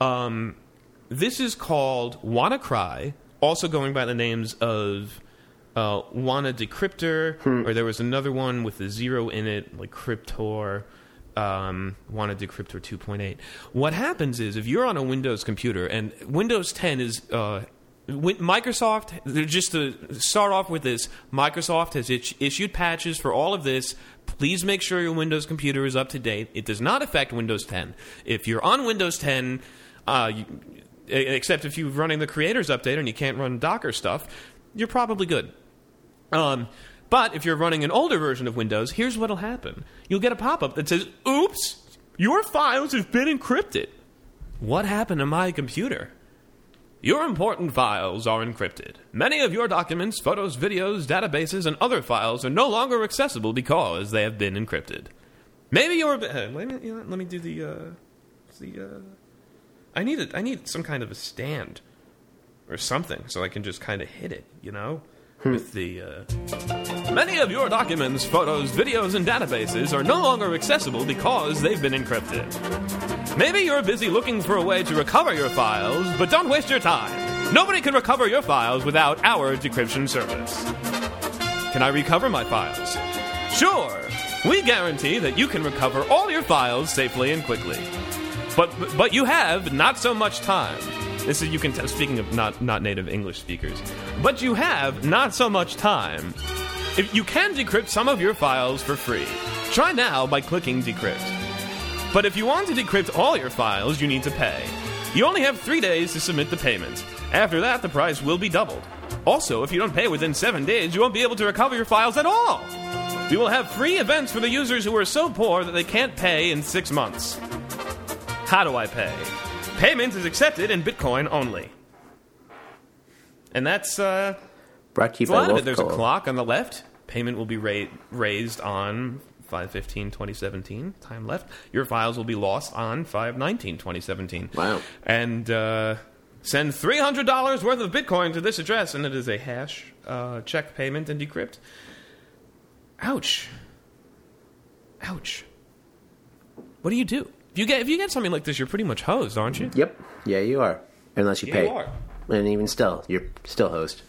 Um, this is called WannaCry, also going by the names of uh, Wanna Decryptor, or there was another one with a zero in it, like Cryptor, um, Wanna Decryptor 2.8. What happens is if you're on a Windows computer, and Windows 10 is. Uh, Microsoft, just to start off with this, Microsoft has issued patches for all of this. Please make sure your Windows computer is up to date. It does not affect Windows 10. If you're on Windows 10, uh, you, except if you're running the creators update and you can't run Docker stuff, you're probably good. Um, but if you're running an older version of Windows, here's what'll happen. You'll get a pop-up that says, "Oops, your files have been encrypted." What happened to my computer? Your important files are encrypted. Many of your documents, photos, videos, databases, and other files are no longer accessible because they have been encrypted. Maybe your uh, let me let me do the uh, the uh, I need it. I need some kind of a stand or something so I can just kind of hit it, you know, with the. Uh... Many of your documents, photos, videos, and databases are no longer accessible because they've been encrypted. Maybe you're busy looking for a way to recover your files, but don't waste your time. Nobody can recover your files without our decryption service. Can I recover my files? Sure. We guarantee that you can recover all your files safely and quickly. But but you have not so much time. This is you can tell. Speaking of not not native English speakers, but you have not so much time. If you can decrypt some of your files for free, try now by clicking decrypt. But if you want to decrypt all your files, you need to pay. You only have three days to submit the payment. After that, the price will be doubled. Also, if you don't pay within seven days, you won't be able to recover your files at all. We will have free events for the users who are so poor that they can't pay in six months. How do I pay? Payment is accepted in Bitcoin only. And that's uh, Brought to you a lot by of it. There's a clock on the left. Payment will be ra- raised on 515 2017. Time left. Your files will be lost on 519 2017. Wow. And uh, send $300 worth of Bitcoin to this address, and it is a hash uh, check payment and decrypt. Ouch. Ouch. What do you do? If you get if you get something like this, you're pretty much hosed, aren't you? Yep. Yeah, you are. Unless you Yeah, pay. you are. And even still, you're still host.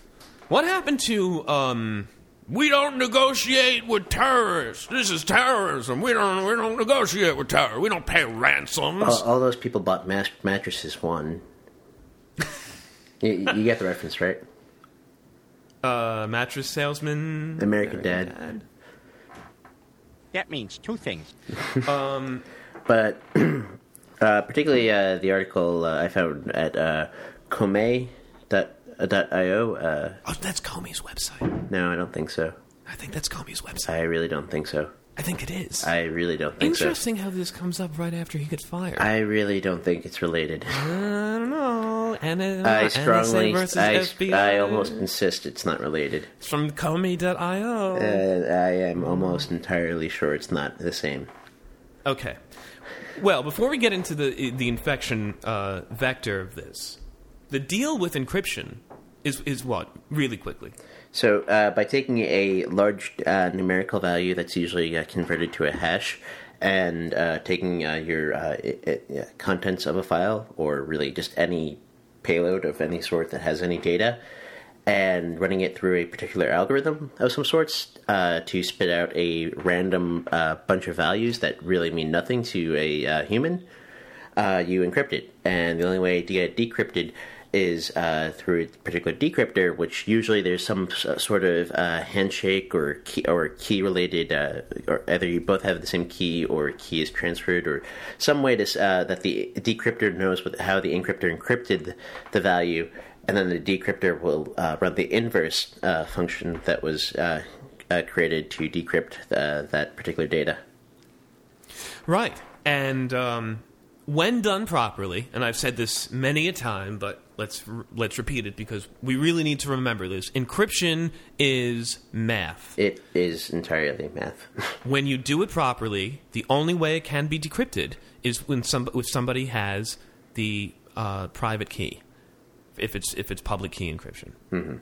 What happened to um? We don't negotiate with terrorists. This is terrorism. We don't. We don't negotiate with terror. We don't pay ransoms. All, all those people bought mas- mattresses one. you, you get the reference, right? Uh, mattress salesman. American Dad. That means two things. But uh, particularly uh, the article uh, I found at uh, Comae dot, uh, dot io. Uh, Oh, that's Comey's website. no, I don't think so. I think that's Comey's website. I really don't think so. I think it is. I really don't think so. Interesting how this comes up right after he gets fired. I really don't think it's related. I don't know. And I strongly, I, I almost insist it's not related. It's from Comae.io. Uh, I am almost entirely sure it's not the same. Okay. Well, before we get into the the infection uh, vector of this, the deal with encryption is is what really quickly. So, uh, by taking a large uh, numerical value that's usually uh, converted to a hash, and uh, taking uh, your uh, i i contents of a file, or really just any payload of any sort that has any data, and running it through a particular algorithm of some sorts uh, to spit out a random uh, bunch of values that really mean nothing to a uh, human, uh, you encrypt it. And the only way to get it decrypted is uh, through a particular decryptor, which usually there's some sort of uh, handshake or key or key related, uh, or either you both have the same key or key is transferred, or some way to uh, that the decryptor knows how the encryptor encrypted the value, and then the decryptor will uh, run the inverse uh, function that was uh, uh, created to decrypt uh, that particular data. Right. And um, when done properly, and I've said this many a time, but let's let's repeat it because we really need to remember this. Encryption is math. It is entirely math. when you do it properly, the only way it can be decrypted is when some if somebody has the uh, private key. If it's if it's public key encryption, mm-hmm.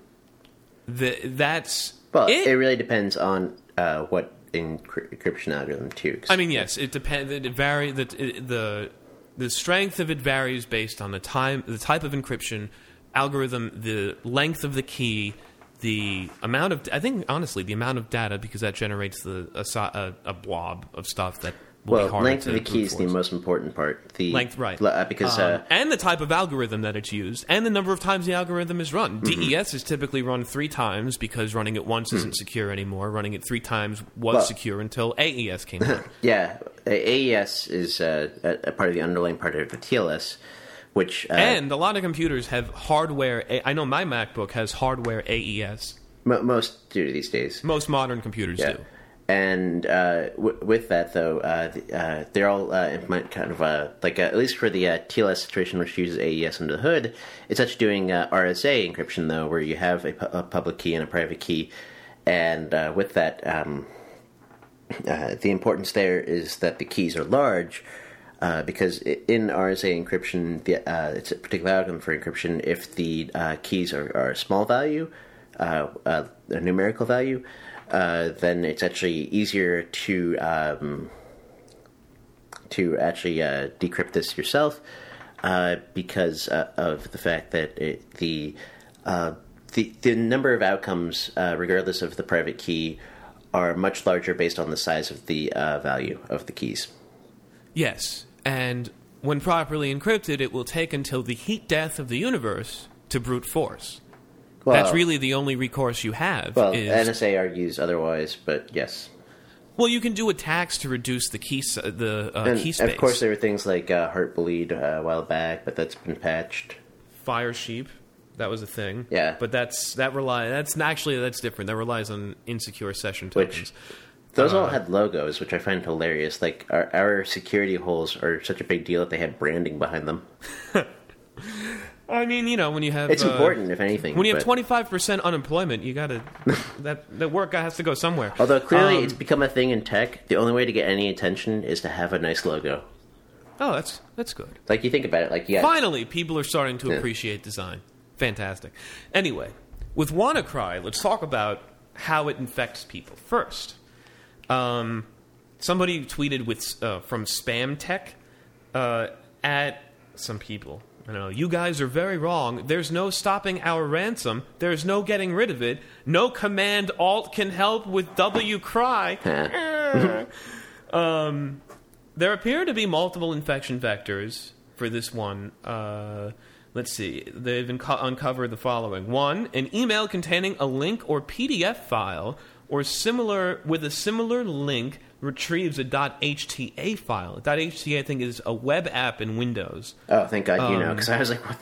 the, that's Well, it. it, really depends on uh, what encryption algorithm too. I mean, yes, it depends. It vary the the the strength of it varies based on the time, the type of encryption algorithm, the length of the key, the amount of. I think honestly, the amount of data because that generates the a, a, a blob of stuff that well, length of the key is the most important part. The Length, right. uh, because Um, uh, and the type of algorithm that it's used, and the number of times the algorithm is run. Mm-hmm. DES is typically run three times because running it once isn't secure anymore. Running it three times was Mm-hmm. Well- secure until AES came out. yeah, A- AES is uh, a, a part of the underlying part of the TLS, which uh, and a lot of computers have hardware. A- I know my MacBook has hardware AES. mo- most do these days. Most modern computers Yeah. do. And uh, w- with that, though, uh, the, uh, they're all uh, implement kind of uh, like uh, at least for the TLS situation, which uses AES under the hood, it's actually doing RSA encryption though, where you have a, pu- a public key and a private key, and with that, um, the importance there is that the keys are large. Because in RSA encryption, the, it's a particular algorithm for encryption. If the keys are, are a small value, a numerical value, uh, then it's actually easier to um, to actually uh, decrypt this yourself uh, because uh, of the fact that it, the uh, the the number of outcomes, regardless of the private key, are much larger based on the size of the value of the keys. Yes, and when properly encrypted, it will take until the heat death of the universe to brute force. Well, That's really the only recourse you have. well. is, NSA argues otherwise, but yes. well, you can do attacks to reduce the key the uh, And key space. of course, there were things like uh, Heartbleed uh, a while back, but that's been patched. Firesheep. That was a thing. Yeah. but that's that rely. That's actually that's different. That relies on insecure session Which- tokens. Those all Uh, had logos, which I find hilarious. Like our, our security holes are such a big deal that they had branding behind them. I mean, you know, when you have It's uh, important, if anything. When you have twenty five percent unemployment, you gotta that that work has to go somewhere. Although clearly Um, it's become a thing in tech, the only way to get any attention is to have a nice logo. oh, that's that's good. Like you think about it, like yeah, Finally, people are starting to Yeah. appreciate design. Fantastic. Anyway, with WannaCry, let's talk about how it infects people. First, um, somebody tweeted with uh, from Spam Tech uh, at some people. I don't know. You guys are very wrong. There's no stopping our ransom. There's no getting rid of it. No command alt can help with W cry. um, there appear to be multiple infection vectors for this one. Uh, let's see. They've unco- uncovered the following: one, an email containing a link or PDF file or similar with a similar link retrieves a .hta file. .hta, I think, is a web app in Windows. Oh, thank God you know, because I was like, what?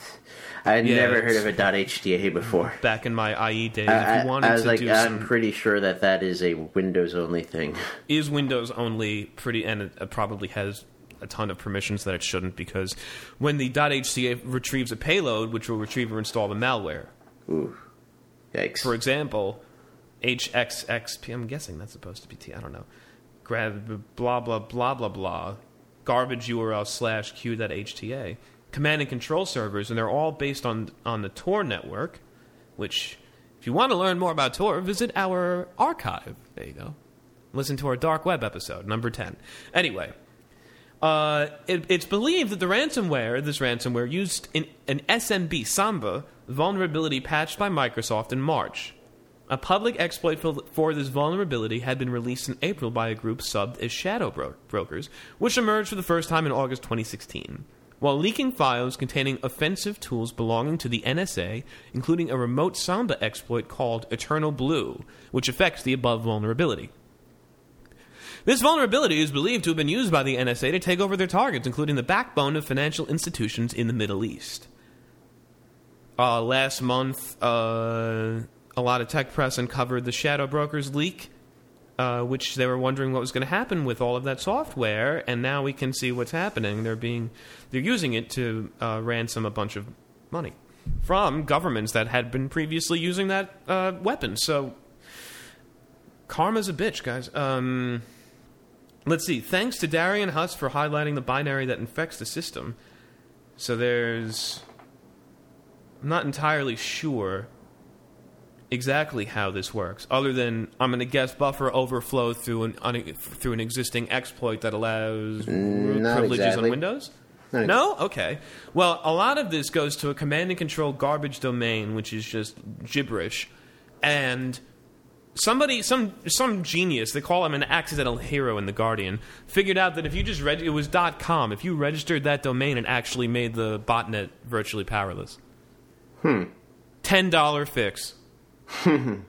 I had Um, Yeah, never heard of a .hta before. Back in my IE days, I, if I- you wanted I was like, I'm some, pretty sure that that is a Windows only thing. is Windows only pretty, and it, it probably has a ton of permissions that it shouldn't because when the .hca retrieves a payload, which will retrieve or install the malware. Ooh, yikes! For example, HXXP. I'm guessing that's supposed to be T. I don't know. Grab blah blah blah blah blah. Garbage URL slash q.hta. Command and control servers, and they're all based on on the Tor network. Which, if you want to learn more about Tor, visit our archive. There you go. Listen to our dark web episode number ten. Anyway. Uh, it, it's believed that the ransomware, this ransomware, used in an SMB Samba vulnerability patched by Microsoft in March. A public exploit for, this vulnerability had been released in April by a group subbed as Shadow Bro- Brokers, which emerged for the first time in August 2016. While leaking files containing offensive tools belonging to the NSA, including a remote Samba exploit called Eternal Blue, which affects the above vulnerability. This vulnerability is believed to have been used by the NSA to take over their targets, including the backbone of financial institutions in the Middle East. Uh, last month, uh, a lot of tech press uncovered the Shadow Brokers leak uh, which they were wondering what was going to happen with all of that software, and now we can see what's happening. They're being they're using it to uh, ransom a bunch of money from governments that had been previously using that uh, weapon. So karma's a bitch, guys. Um, let's see. Thanks to Darien Huss for highlighting the binary that infects the system. So there's. I'm not entirely sure exactly how this works, other than I'm going to guess buffer overflow through an un, through an existing exploit that allows not privileges exactly. on Windows. Not no, okay. Well, a lot of this goes to a command and control garbage domain, which is just gibberish, and somebody, some some genius, they call him an accidental hero in the Guardian, figured out that if you just read, it was .com. If you registered that domain, it actually made the botnet virtually powerless. Hmm. Ten dollar fix.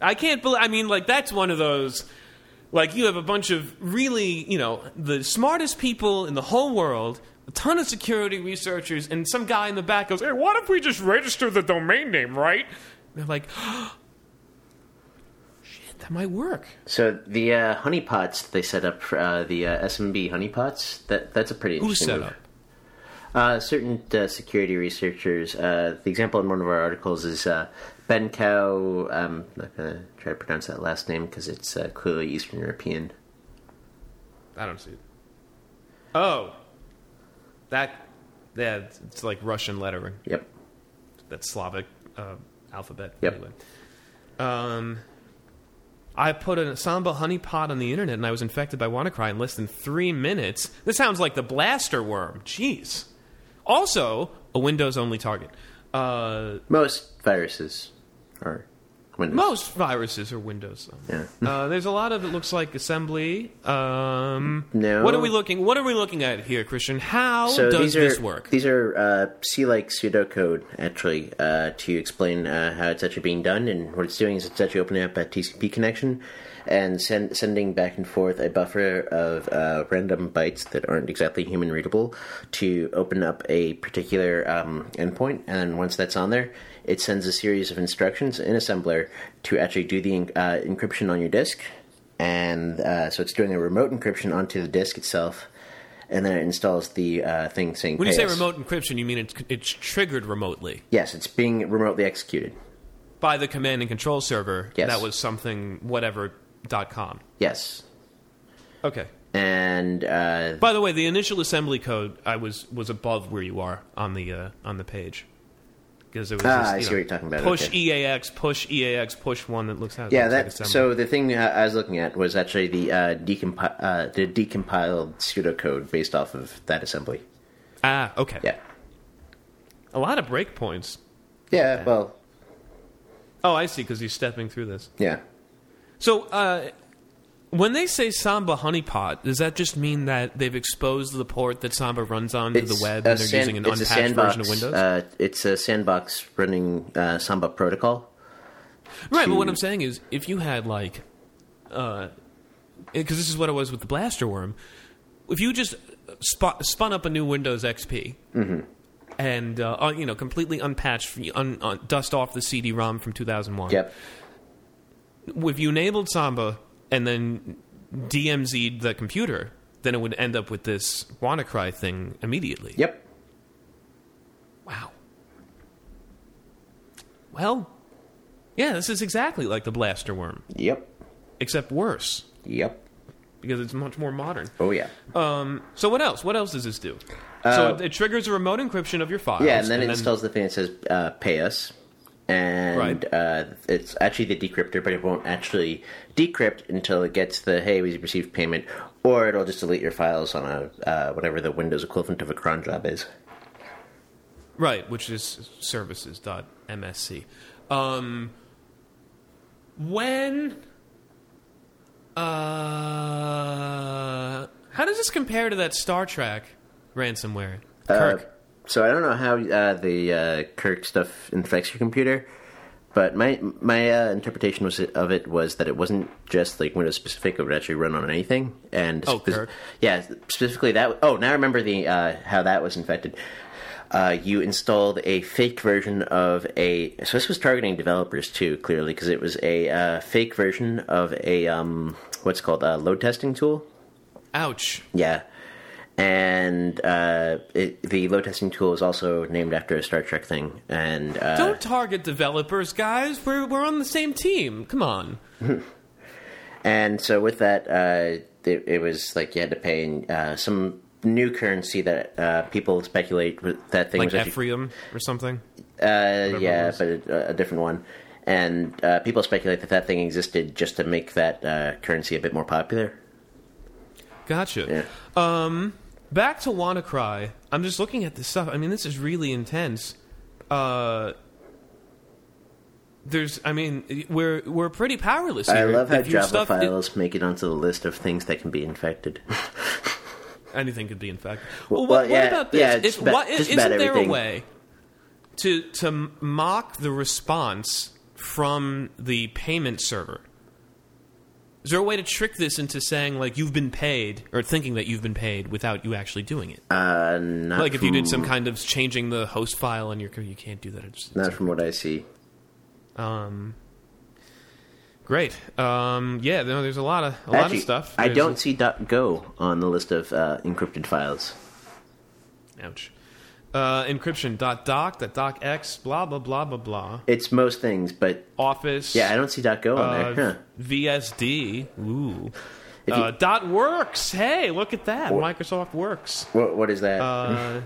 I can't believe. I mean, like that's one of those. Like you have a bunch of really, you know, the smartest people in the whole world, a ton of security researchers, and some guy in the back goes, "Hey, what if we just register the domain name, right?" they're like, "Shit, that might work." So the uh, honeypots they set up for uh, the uh, SMB honeypots that that's a pretty Who interesting set move. up? Uh, certain uh, security researchers. Uh, the example in one of our articles is Benkow. Um, I'm not gonna try to pronounce that last name because it's uh, clearly Eastern European. I don't see it. Oh, that yeah, it's- it's like Russian lettering. Yep. That Slavic uh, alphabet. Yep. Anyway. Um, I put a Samba honeypot on the internet and I was infected by WannaCry in less than three minutes. This sounds like the blaster worm. Jeez. Also, a Windows only target. Uh, Most viruses are Windows. most viruses are Windows. Though. Yeah. Uh, there's a lot of it looks like assembly. Um, No. What are we looking? What are we looking at here, Christian? How So does are this work? these are uh, C-like pseudocode actually uh, to explain uh, how it's actually being done, and what it's doing is it's actually opening up a TCP connection and send, sending back and forth a buffer of uh, random bytes that aren't exactly human readable to open up a particular um, endpoint, and then once that's on there, it sends a series of instructions in assembler to actually do the uh, encryption on your disk. And uh, so it's doing a remote encryption onto the disk itself, and then it installs the uh, thing saying. when you say us." remote encryption, you mean it's, it's triggered remotely yes, it's being remotely executed. by the command and control server. Yes. That was something whatever dot com. Yes, Okay. and uh, By the way, the initial assembly code I was was above where you are on the uh, on the page because it was Ah, just, I see know, what you're talking about, Push okay. EAX, push EAX, push one that looks, that yeah, looks like that. So the thing I was looking at was actually the uh, decompi- uh, the decompiled pseudocode based off of that assembly. ah okay, Yeah, a lot of breakpoints. yeah. Well, Oh, I see, because he's stepping through this. yeah. So, uh, when they say Samba honeypot, does that just mean that they've exposed the port that Samba runs on to the web and they're san- using an unpatched sandbox, version of Windows? Uh, it's a sandbox running uh, Samba protocol. right, but what I'm saying is, if you had like, because this is what it was with the Blaster Worm, if you just sp- spun up a new Windows XP Mm-hmm. and uh, uh, you know completely unpatched, un- un- dust off the CD-ROM from 2001. Yep. if you enabled Samba and then DMZ'd the computer, then it would end up with this WannaCry thing immediately. Yep. Wow. Well, yeah, this is exactly like the Blaster Worm, Yep. except worse Yep. because it's much more modern. Oh yeah. Um, so what else? What else does this do? so it, triggers a remote encryption of your files. Uh, Yeah, and then it installs the thing that says uh, "Pay us," and Right. uh, it's actually the decryptor, but it won't actually decrypt until it gets the "Hey, we received payment," or it'll just delete your files on a uh, whatever the Windows equivalent of a cron job is. Right, which is services.msc. Um, when. Uh, how does this compare to that Star Trek ransomware? Kirk. So I don't know how uh, the uh, Kirk stuff infects your computer, but my my uh, interpretation was of it was that it wasn't just like Windows specific; it would actually run on anything. And Oh, Kirk. yeah, specifically that. Oh, now I remember the uh, how that was infected. uh, you installed a fake version of a. So this was targeting developers too, clearly, because it was a uh, fake version of a um, what's called a load testing tool. Ouch. Yeah, and uh, it, the load testing tool is also named after a Star Trek thing. And uh, Don't target developers, guys. We're we're on the same team. Come on. and so with that, uh, it, it was like you had to pay uh, some new currency that uh, people speculate that thing Like was actually or something. Uh, yeah, but a, a different one. And uh, people speculate that that thing existed just to make that uh, currency a bit more popular. Gotcha. Yeah. Back to WannaCry. I'm just looking at this stuff. I mean, this is really intense. Uh, there's, I mean, we're we're pretty powerless here. I love how If Java stuff- files make it onto the list of things that can be infected. anything could be infected. Well, Well, what, yeah, what about this? yeah, if, just about- what, isn't there everything. a way to to mock the response from the payment server? Is there a way to trick this into saying like you've been paid or thinking that you've been paid without you actually doing it? Uh, not like if you did some kind of changing the host file on your co- you can't do that. It's, Not from what I see. um, great. Um, yeah, no, there's a lot of a lot of stuff. I don't see dot .go on the list of uh, encrypted files. Ouch. Uh, encryption dot doc dot docx blah blah blah blah blah. It's most things, but Office. yeah, I don't see dot .go on uh, there. Huh. VSD. Ooh. You- Uh, dot works. Hey, look at that. What- Microsoft Works. What, what is that? Uh,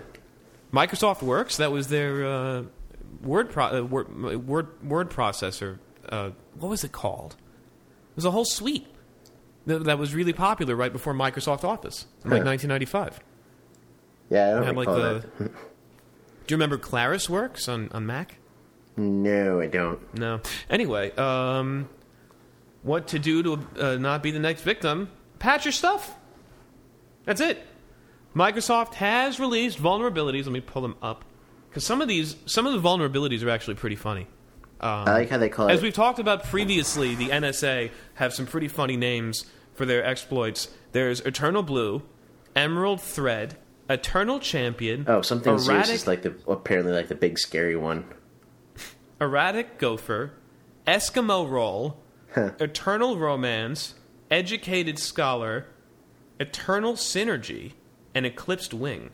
Microsoft Works. That was their uh, word, pro- uh, word word word processor. Uh, what was it called? It was a whole suite that, that was really popular right before Microsoft Office, in like Huh. 1995. yeah, I don't had, like, the- that. Do you remember ClarisWorks on, on Mac? No, I don't. No. Anyway, um, what to do to uh, not be the next victim? Patch your stuff. That's it. Microsoft has released vulnerabilities. Let me pull them up because some of these, some of the vulnerabilities are actually pretty funny. Um, I like how they call As it. we've talked about previously, the NSA have some pretty funny names for their exploits. There's Eternal Blue, Emerald Thread, Eternal Champion. Oh, something erratic, is like the apparently like the big scary one. Erratic Gopher, Eskimo Roll, Eternal Romance, Educated Scholar, Eternal Synergy, and Eclipsed Wing.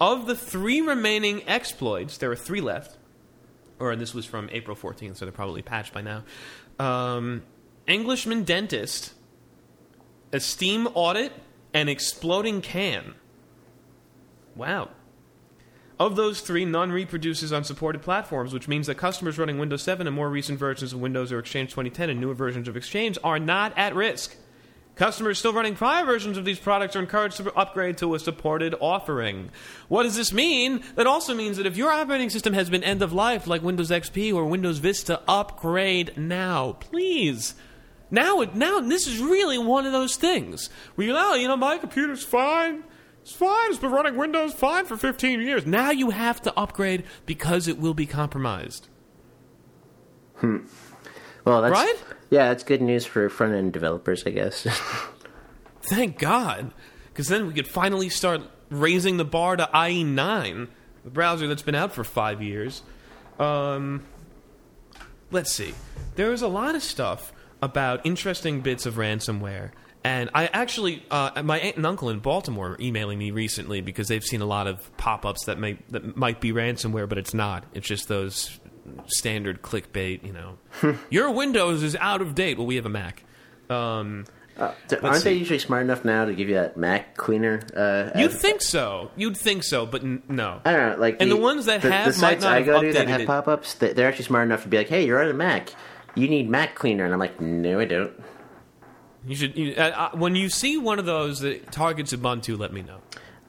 Of the three remaining exploits, there are three left. Or this was from April 14th, so they're probably patched by now. Um, Englishman Dentist, Esteem Audit, and Exploding Can. Wow. Of those three, none reproduces on supported platforms, which means that customers running Windows 7 and more recent versions of Windows or Exchange 2010 and newer versions of Exchange are not at risk. Customers still running prior versions of these products are encouraged to upgrade to a supported offering. What does this mean? That also means that if your operating system has been end of life, like Windows XP or Windows Vista, upgrade now, please. Now, now this is really one of those things where you know, you know, my computer's fine. It's fine. It's been running Windows fine for 15 years. Now you have to upgrade because it will be compromised. Hmm. Well, that's Right? Yeah, that's good news for front end developers, I guess. Thank God, because then we could finally start raising the bar to IE9, the browser that's been out for five years. Um, let's see. There was a lot of stuff about interesting bits of ransomware. And I actually, uh, my aunt and uncle in Baltimore are emailing me recently because they've seen a lot of pop-ups that may that might be ransomware, but it's not. It's just those standard clickbait. You know, your Windows is out of date. Well, we have a Mac. Um, Uh, aren't see. they usually smart enough now to give you that Mac cleaner? Uh, You'd think so. You'd think so, but n- no. I don't know, like And the ones that the, have the sites I go to that have pop-ups, they're actually smart enough to be like, "Hey, you're on a Mac. You need Mac cleaner," and I'm like, "No, I don't." You should. You, uh, uh, when you see one of those that targets Ubuntu, let me know.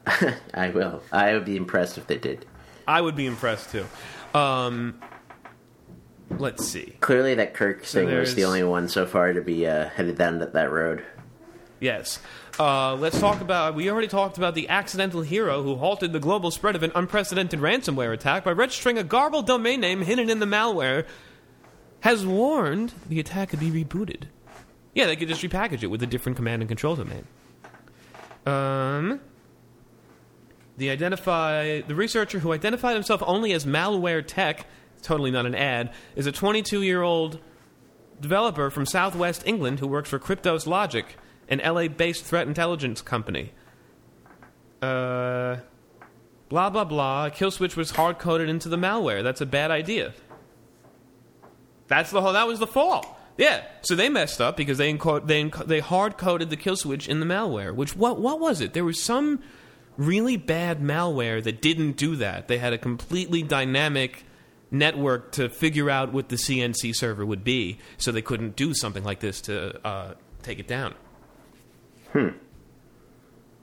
I will. I would be impressed if they did. I would be impressed too. Um, let's see. Clearly, that Kirk thing was the only one so far to be uh, headed down that, that road. Yes. Uh, let's talk about. We already talked about the accidental hero who halted the global spread of an unprecedented ransomware attack by registering a garbled domain name hidden in the malware. Has warned the attack could be rebooted. Yeah, they could just repackage it with a different command and control domain. Um, the identify the researcher who identified himself only as malware tech, totally not an ad, is a 22 year old developer from Southwest England who works for Kryptos Logic, an LA based threat intelligence company. Uh, blah blah blah. Kill switch was hard coded into the malware. That's a bad idea. That's the whole. That was the fall. Yeah. So they messed up because they enco- they enco- they hard coded the kill switch in the malware. Which what what was it? There was some really bad malware that didn't do that. They had a completely dynamic network to figure out what the CNC server would be, so they couldn't do something like this to uh, take it down. Hmm.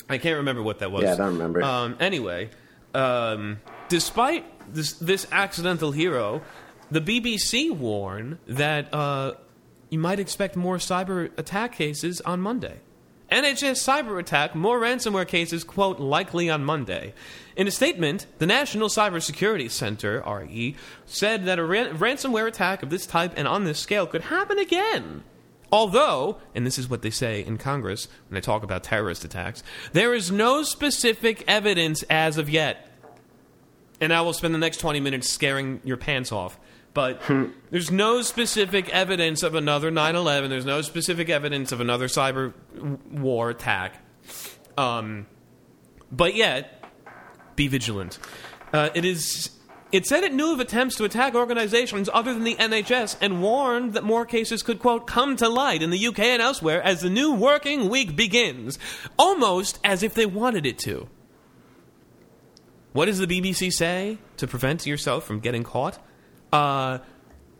I can't remember what that was. Yeah, I don't remember. Um, anyway, um, despite this this accidental hero, the BBC warn that uh, you might expect more cyber attack cases on Monday. NHS cyber attack, more ransomware cases, quote, likely on Monday. In a statement, the National Cybersecurity Center, RE, said that a ran- ransomware attack of this type and on this scale could happen again. Although, and this is what they say in Congress when they talk about terrorist attacks, there is no specific evidence as of yet. And I will spend the next 20 minutes scaring your pants off. But there's no specific evidence of another 9 11. There's no specific evidence of another cyber war attack. Um, but yet, be vigilant. Uh, it is. It said it knew of attempts to attack organizations other than the NHS and warned that more cases could, quote, come to light in the UK and elsewhere as the new working week begins. Almost as if they wanted it to. What does the BBC say to prevent yourself from getting caught? Uh,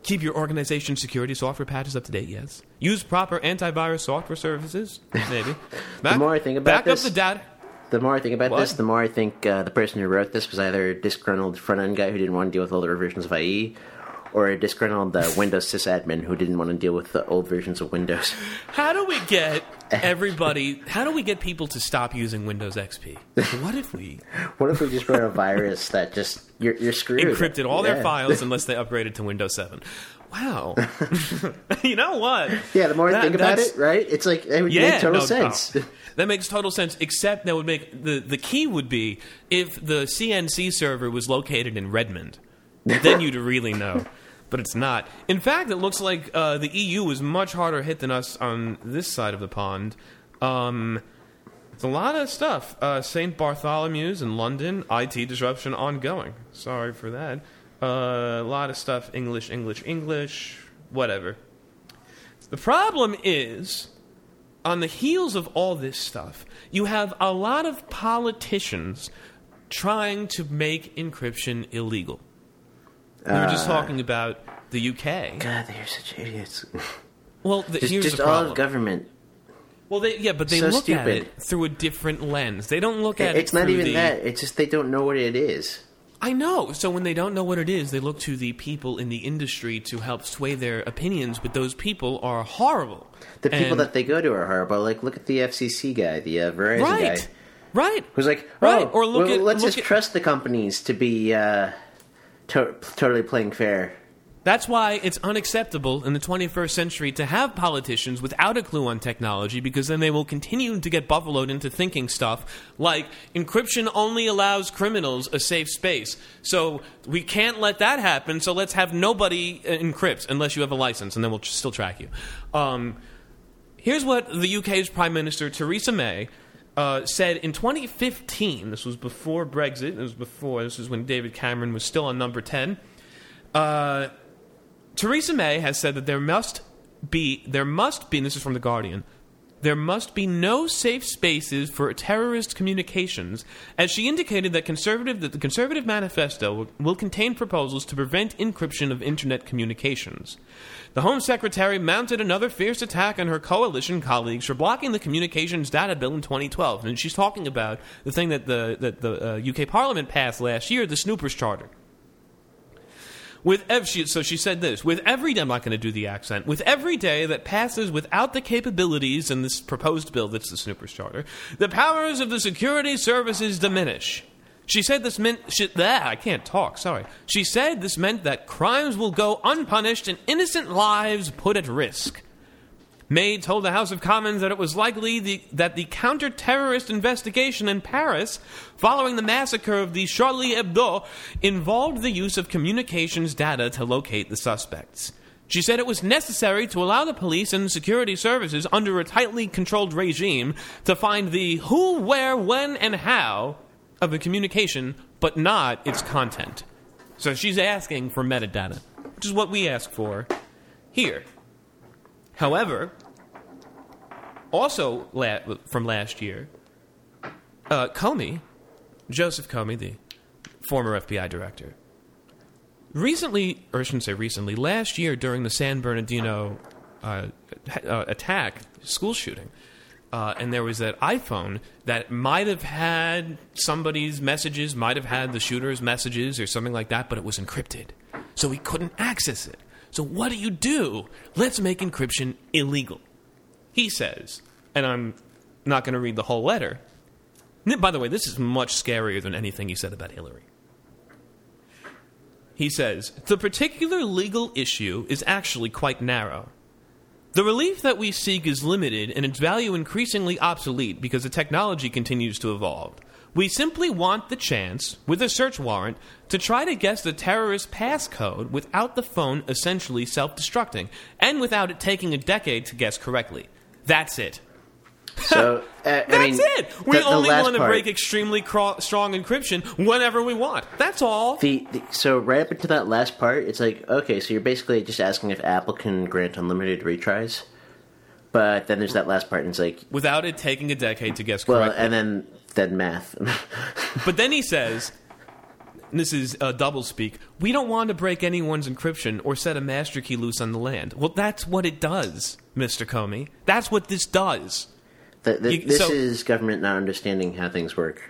keep your organization's security software patches up to date, yes. Use proper antivirus software services, maybe. Back, more I think about back this- up the data. The more I think about What? this, the more I think uh, the person who wrote this was either a disgruntled front end guy who didn't want to deal with older versions of IE, or a disgruntled uh, Windows sysadmin who didn't want to deal with the old versions of Windows. How do we get everybody? How do we get people to stop using Windows XP? What if we What if we just wrote a virus that just you're, you're screwed? encrypted all their Yeah. files unless they upgraded to Windows 7? Wow. you know what? Yeah, the more I think about it, right? It's like it would Yeah, make total no, sense. no. That makes total sense. Except that would make the the key would be if the CNC server was located in Redmond, then you'd really know. But it's not. In fact, it looks like uh, the EU was much harder hit than us on this side of the pond. Um, it's a lot of stuff. Uh, St. Bartholomew's in London, IT disruption ongoing. Sorry for that. Uh, a lot of stuff. English, English, English. Whatever. The problem is on the heels of all this stuff, you have a lot of politicians trying to make encryption illegal. We were just talking about the UK. God, they're such idiots. Well, the, Just, here's just the problem. of government. well, they, yeah, but they So look at stupid. it through a different lens. They don't look at it. It's not even the- that. It's just they don't know what it is. I know. So when they don't know what it is, they look to the people in the industry to help sway their opinions. But those people are horrible. The people And- that they go to are horrible. Like, look at the FCC guy, the uh, Verizon right, guy, right. who's like, Right, oh, or look well, at- let's look just at- trust the companies to be uh, to- totally playing fair. That's why it's unacceptable in the 21st century to have politicians without a clue on technology because then they will continue to get buffaloed into thinking stuff like encryption only allows criminals a safe space. So we can't let that happen, so let's have nobody uh, encrypt unless you have a license and then we'll still track you. Um, here's what the UK's Prime Minister Theresa May uh, said in 2015. This was before Brexit. It was before. This was when David Cameron was still on number 10. Uh, Theresa May has said that there must be there must be and this is from the Guardian there must be no safe spaces for terrorist communications, as she indicated that conservative that the conservative manifesto will, will contain proposals to prevent encryption of internet communications. The Home Secretary mounted another fierce attack on her coalition colleagues for blocking the communications data bill in 2012, and she's talking about the thing that the that the uh, UK Parliament passed last year, the Snoopers Charter. With ev- she, so she said this: with every day, I'm not going to do the accent. With every day that passes without the capabilities in this proposed bill, that's the Snoopers Charter, the powers of the security services diminish. She said this meant she, ah, I can't talk. Sorry. She said this meant that crimes will go unpunished and innocent lives put at risk. May told the House of Commons that it was likely the, that the counter-terrorist investigation in Paris following the massacre of the Charlie Hebdo involved the use of communications data to locate the suspects. She said it was necessary to allow the police and security services under a tightly controlled regime to find the who, where, when, and how of the communication, but not its content. So she's asking for metadata, which is what we ask for here. However, also la- from last year, uh, Comey, Joseph Comey, the former FBI director, recently, or I shouldn't say recently, last year during the San Bernardino uh, uh, attack, school shooting, uh, and there was that iPhone that might have had somebody's messages, might have had the shooter's messages or something like that, but it was encrypted. So he couldn't access it. So what do you do? Let's make encryption illegal. He says, and I'm not going to read the whole letter. By the way, this is much scarier than anything he said about Hillary. He says, the particular legal issue is actually quite narrow. The relief that we seek is limited and its value increasingly obsolete because the technology continues to evolve. We simply want the chance, with a search warrant, to try to guess the terrorist passcode without the phone essentially self destructing, and without it taking a decade to guess correctly. That's it. So uh, That's I mean, it. We the- the only want to part- break extremely cro- strong encryption whenever we want. That's all. The, the so right up into that last part, it's like okay, so you're basically just asking if Apple can grant unlimited retries, but then there's that last part, and it's like, without it taking a decade to guess well, and then then math. But then he says, and this is uh, double speak, we don't want to break anyone's encryption or set a master key loose on the land. Well, that's what it does, Mr. Comey. That's what this does. Th- th- You- this so- is government not understanding how things work.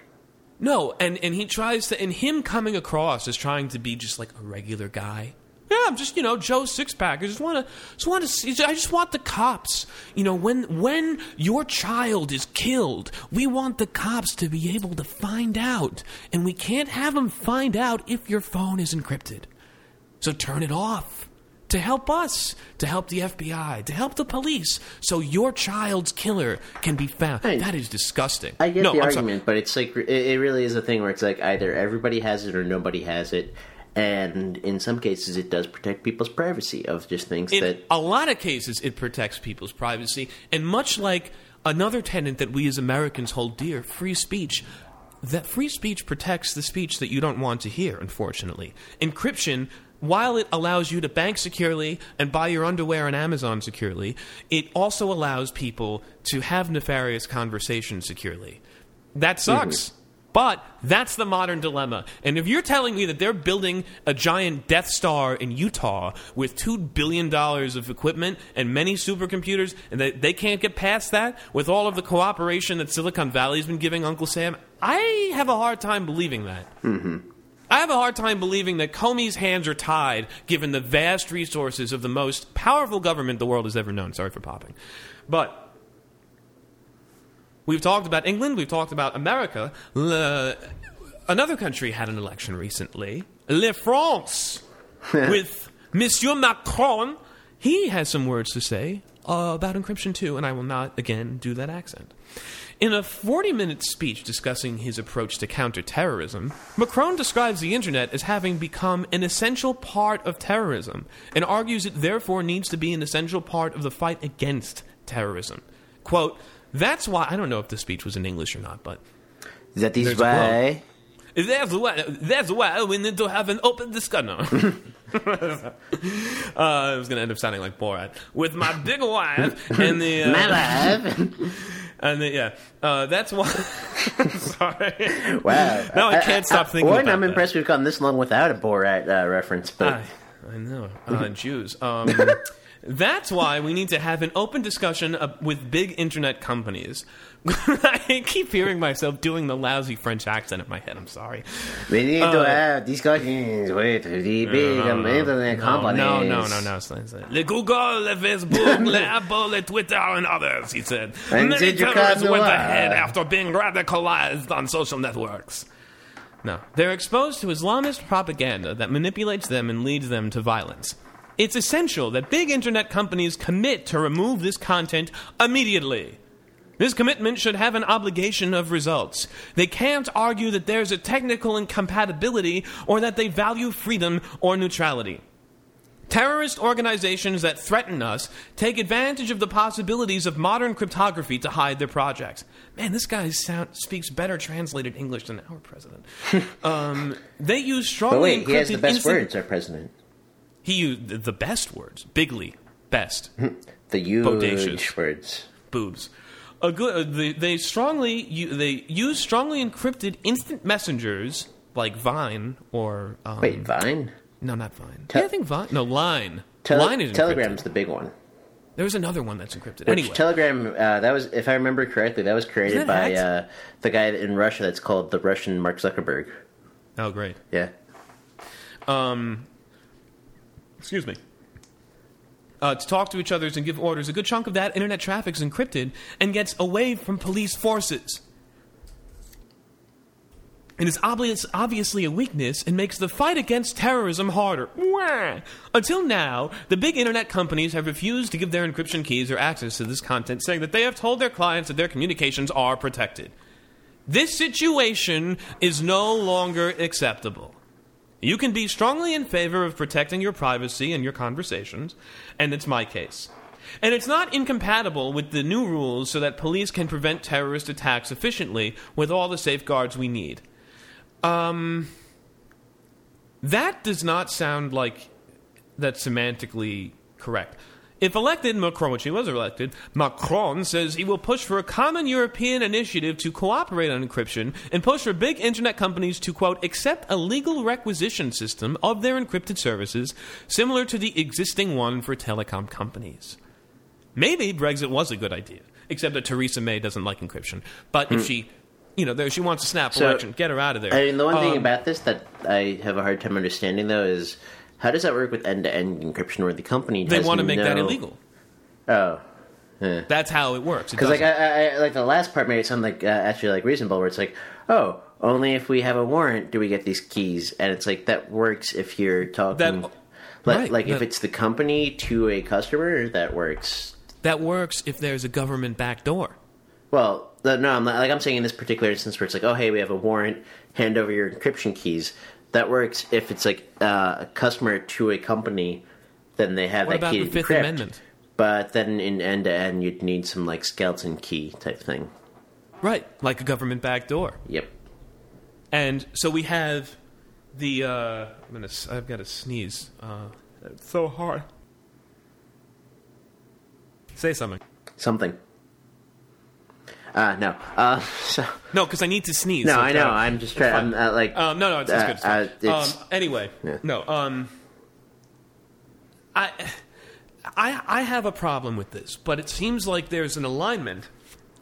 No, and, and he tries to, and him coming across as trying to be just like a regular guy. Yeah, I'm just you know Joe Sixpack. I just want to, just want to see. I just want the cops. You know, when when your child is killed, we want the cops to be able to find out, and we can't have them find out if your phone is encrypted. So turn it off to help us, to help the FBI, to help the police, so your child's killer can be found. Hey, that is disgusting. I get no, the I'm sorry. but it's like it, it really is a thing where it's like either everybody has it or nobody has it, and in some cases it does protect people's privacy of just things in that a lot of cases it protects people's privacy and much like another tenet that we as americans hold dear free speech that free speech protects the speech that you don't want to hear unfortunately encryption while it allows you to bank securely and buy your underwear on Amazon securely, it also allows people to have nefarious conversations securely. That mm-hmm. sucks. But that's the modern dilemma. And if you're telling me that they're building a giant Death Star in Utah with $2 billion of equipment and many supercomputers, and they, they can't get past that with all of the cooperation that Silicon Valley's been giving Uncle Sam, I have a hard time believing that. Mm-hmm. I have a hard time believing that Comey's hands are tied given the vast resources of the most powerful government the world has ever known. Sorry for popping. But we've talked about England, we've talked about America. Le- another country had an election recently, Le France, with Monsieur Macron. He has some words to say uh, about encryption too, and I will not again do that accent. In a 40 minute speech discussing his approach to counterterrorism, Macron describes the internet as having become an essential part of terrorism and argues it therefore needs to be an essential part of the fight against terrorism. Quote, that's why, I don't know if the speech was in English or not, but that is why that's why, that's why we need to have an open discussion. uh, I was going to end up sounding like Borat. With my big wife and the. Uh, my love. And the, yeah, uh, that's why. Sorry. wow. Now I can't stop thinking One, about I'm that. impressed we've gone this long without a Borat uh, reference, but I, I know. Uh, Jews. Um, that's why we need to have an open discussion uh, with big internet companies. I keep hearing myself doing the lousy French accent in my head. I'm sorry. we need uh, to have discussions with the big um, internet No, companies. no, no, no, no. it's not- it's not- Le Google, le Facebook, le Apple, le Twitter, and others, he said. And Many terrorists went ahead after being radicalized on social networks. No. They're exposed to Islamist propaganda that manipulates them and leads them to violence. It's essential that big internet companies commit to remove this content immediately. This commitment should have an obligation of results. They can't argue that there's a technical incompatibility or that they value freedom or neutrality. Terrorist organizations that threaten us take advantage of the possibilities of modern cryptography to hide their projects. Man, this guy sound, speaks better translated English than our president. um, they use strongly But wait, he has the best instant- words, our president. He used the- the best words. Bigly. Best. The huge Bodacious. words. boobs. A good, uh, they, they strongly they use strongly encrypted instant messengers like Vine or um, Wait, Vine? no, not Vine. Te- yeah, I think Vine. No, Line. Tele- Line is encrypted. Telegram's the big one. There's another one that's encrypted. Which anyway, Telegram, uh, that was, if I remember correctly, that was created Isn't by uh, the guy in Russia that's called the Russian Mark Zuckerberg. oh great. Yeah. Um. Excuse me. Uh, to talk to each other and give orders. A good chunk of that internet traffic is encrypted and gets away from police forces. It is obvious, obviously a weakness and makes the fight against terrorism harder. Until now, the big internet companies have refused to give their encryption keys or access to this content, saying that they have told their clients that their communications are protected. This situation is no longer acceptable. You can be strongly in favor of protecting your privacy and your conversations, and it's my case. And it's not incompatible with the new rules so that police can prevent terrorist attacks efficiently with all the safeguards we need. Um, that does not sound like that's semantically correct. If elected, Macron, which he was elected, Macron says he will push for a common European initiative to cooperate on encryption and push for big internet companies to, quote, accept a legal requisition system of their encrypted services similar to the existing one for telecom companies. Maybe Brexit was a good idea, except that Theresa May doesn't like encryption. But if she, you know, there, she wants a snap Hmm. So, election, get her out of there. I mean, the one thing Um, about this that I have a hard time understanding, though, is how does that work with end-to-end encryption, where the company doesn't know? they want to make that illegal. Oh, That's how it works. Because like I, I, like the last part made it sound like uh, actually like reasonable, where it's like, oh, only if we have a warrant do we get these keys, and it's like that works if you're talking. That- like, right, like if it's the company to a customer, that works. that works if there's a government backdoor. Well, no, I'm not, like I'm saying in this particular instance where it's like, oh, hey, we have a warrant, hand over your encryption keys. That works if it's like uh, a customer to a company, then they have What that key the to Fifth decrypt. Amendment? But then in end to end, you'd need some like skeleton key type thing. Right, like a government backdoor. Yep. And so we have the. Uh, I'm gonna. I've got to sneeze. Uh, it's so hard. Say something. Something. Uh, no. Uh, so No, because I need to sneeze. no, so I know. uh, I'm just trying. I'm uh, like. Um, no, no, it's, it's good. It's Uh, fine. uh, it's- um, anyway, Yeah. no. Um, I, I, I have a problem with this, but it seems like there's an alignment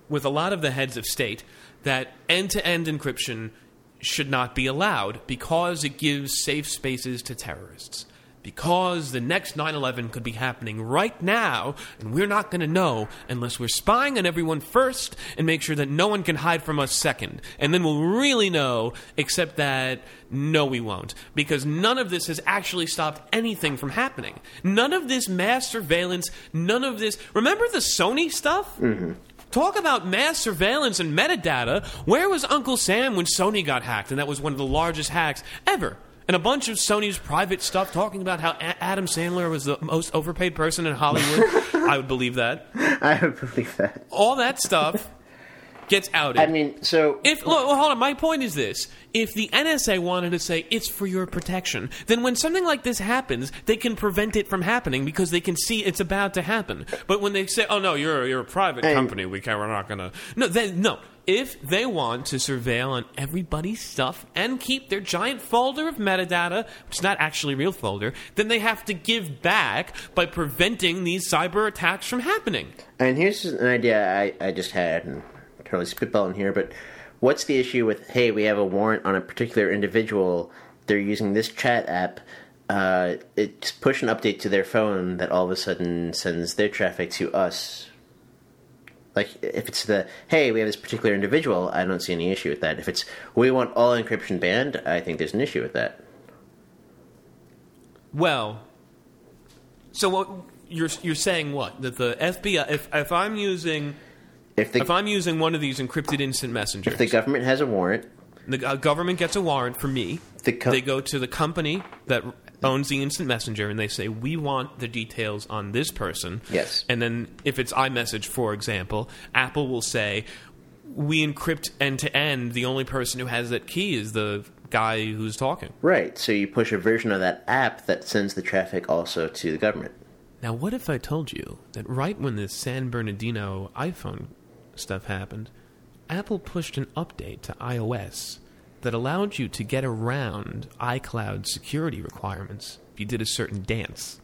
with a lot of the heads of state that end-to-end encryption should not be allowed because it gives safe spaces to terrorists. Because the next 9 11 could be happening right now, and we're not going to know unless we're spying on everyone first and make sure that no one can hide from us second. And then we'll really know, except that no, we won't. Because none of this has actually stopped anything from happening. None of this mass surveillance, none of this. Remember the Sony stuff? Mm-hmm. Talk about mass surveillance and metadata. Where was Uncle Sam when Sony got hacked? And that was one of the largest hacks ever. And a bunch of Sony's private stuff talking about how A- Adam Sandler was the most overpaid person in Hollywood. I would believe that. I would believe that. All that stuff gets outed. I mean, so If look, hold on, my point is this: if the NSA wanted to say it's for your protection, then when something like this happens, they can prevent it from happening because they can see it's about to happen. But when they say, "Oh no, you're you're a private And- company, we can't, we're not going to," no, then no. If they want to surveil on everybody's stuff and keep their giant folder of metadata, which is not actually a real folder, then they have to give back by preventing these cyber attacks from happening. And here's an idea I, I just had, and totally spitballing here, but what's the issue with, hey, we have a warrant on a particular individual, they're using this chat app, uh, it's push an update to their phone that all of a sudden sends their traffic to us. Like, if it's the, hey, we have this particular individual, I don't see any issue with that. If it's, we want all encryption banned, I think there's an issue with that. Well, So what you're you're saying what that the FBI if if I'm using If the if I'm using one of these encrypted instant messengers, if the government has a warrant, the uh, government gets a warrant for me. The co- they go to the company that owns the instant messenger and they say we want the details on this person. Yes. And then if it's iMessage, for example, Apple will say we encrypt end to end. The only person who has that key is the guy who's talking. right? So you push a version of that app that sends the traffic also to the government. Now, what if I told you that right when this San Bernardino iPhone stuff happened, Apple pushed an update to iOS that allowed you to get around iCloud security requirements if you did a certain dance?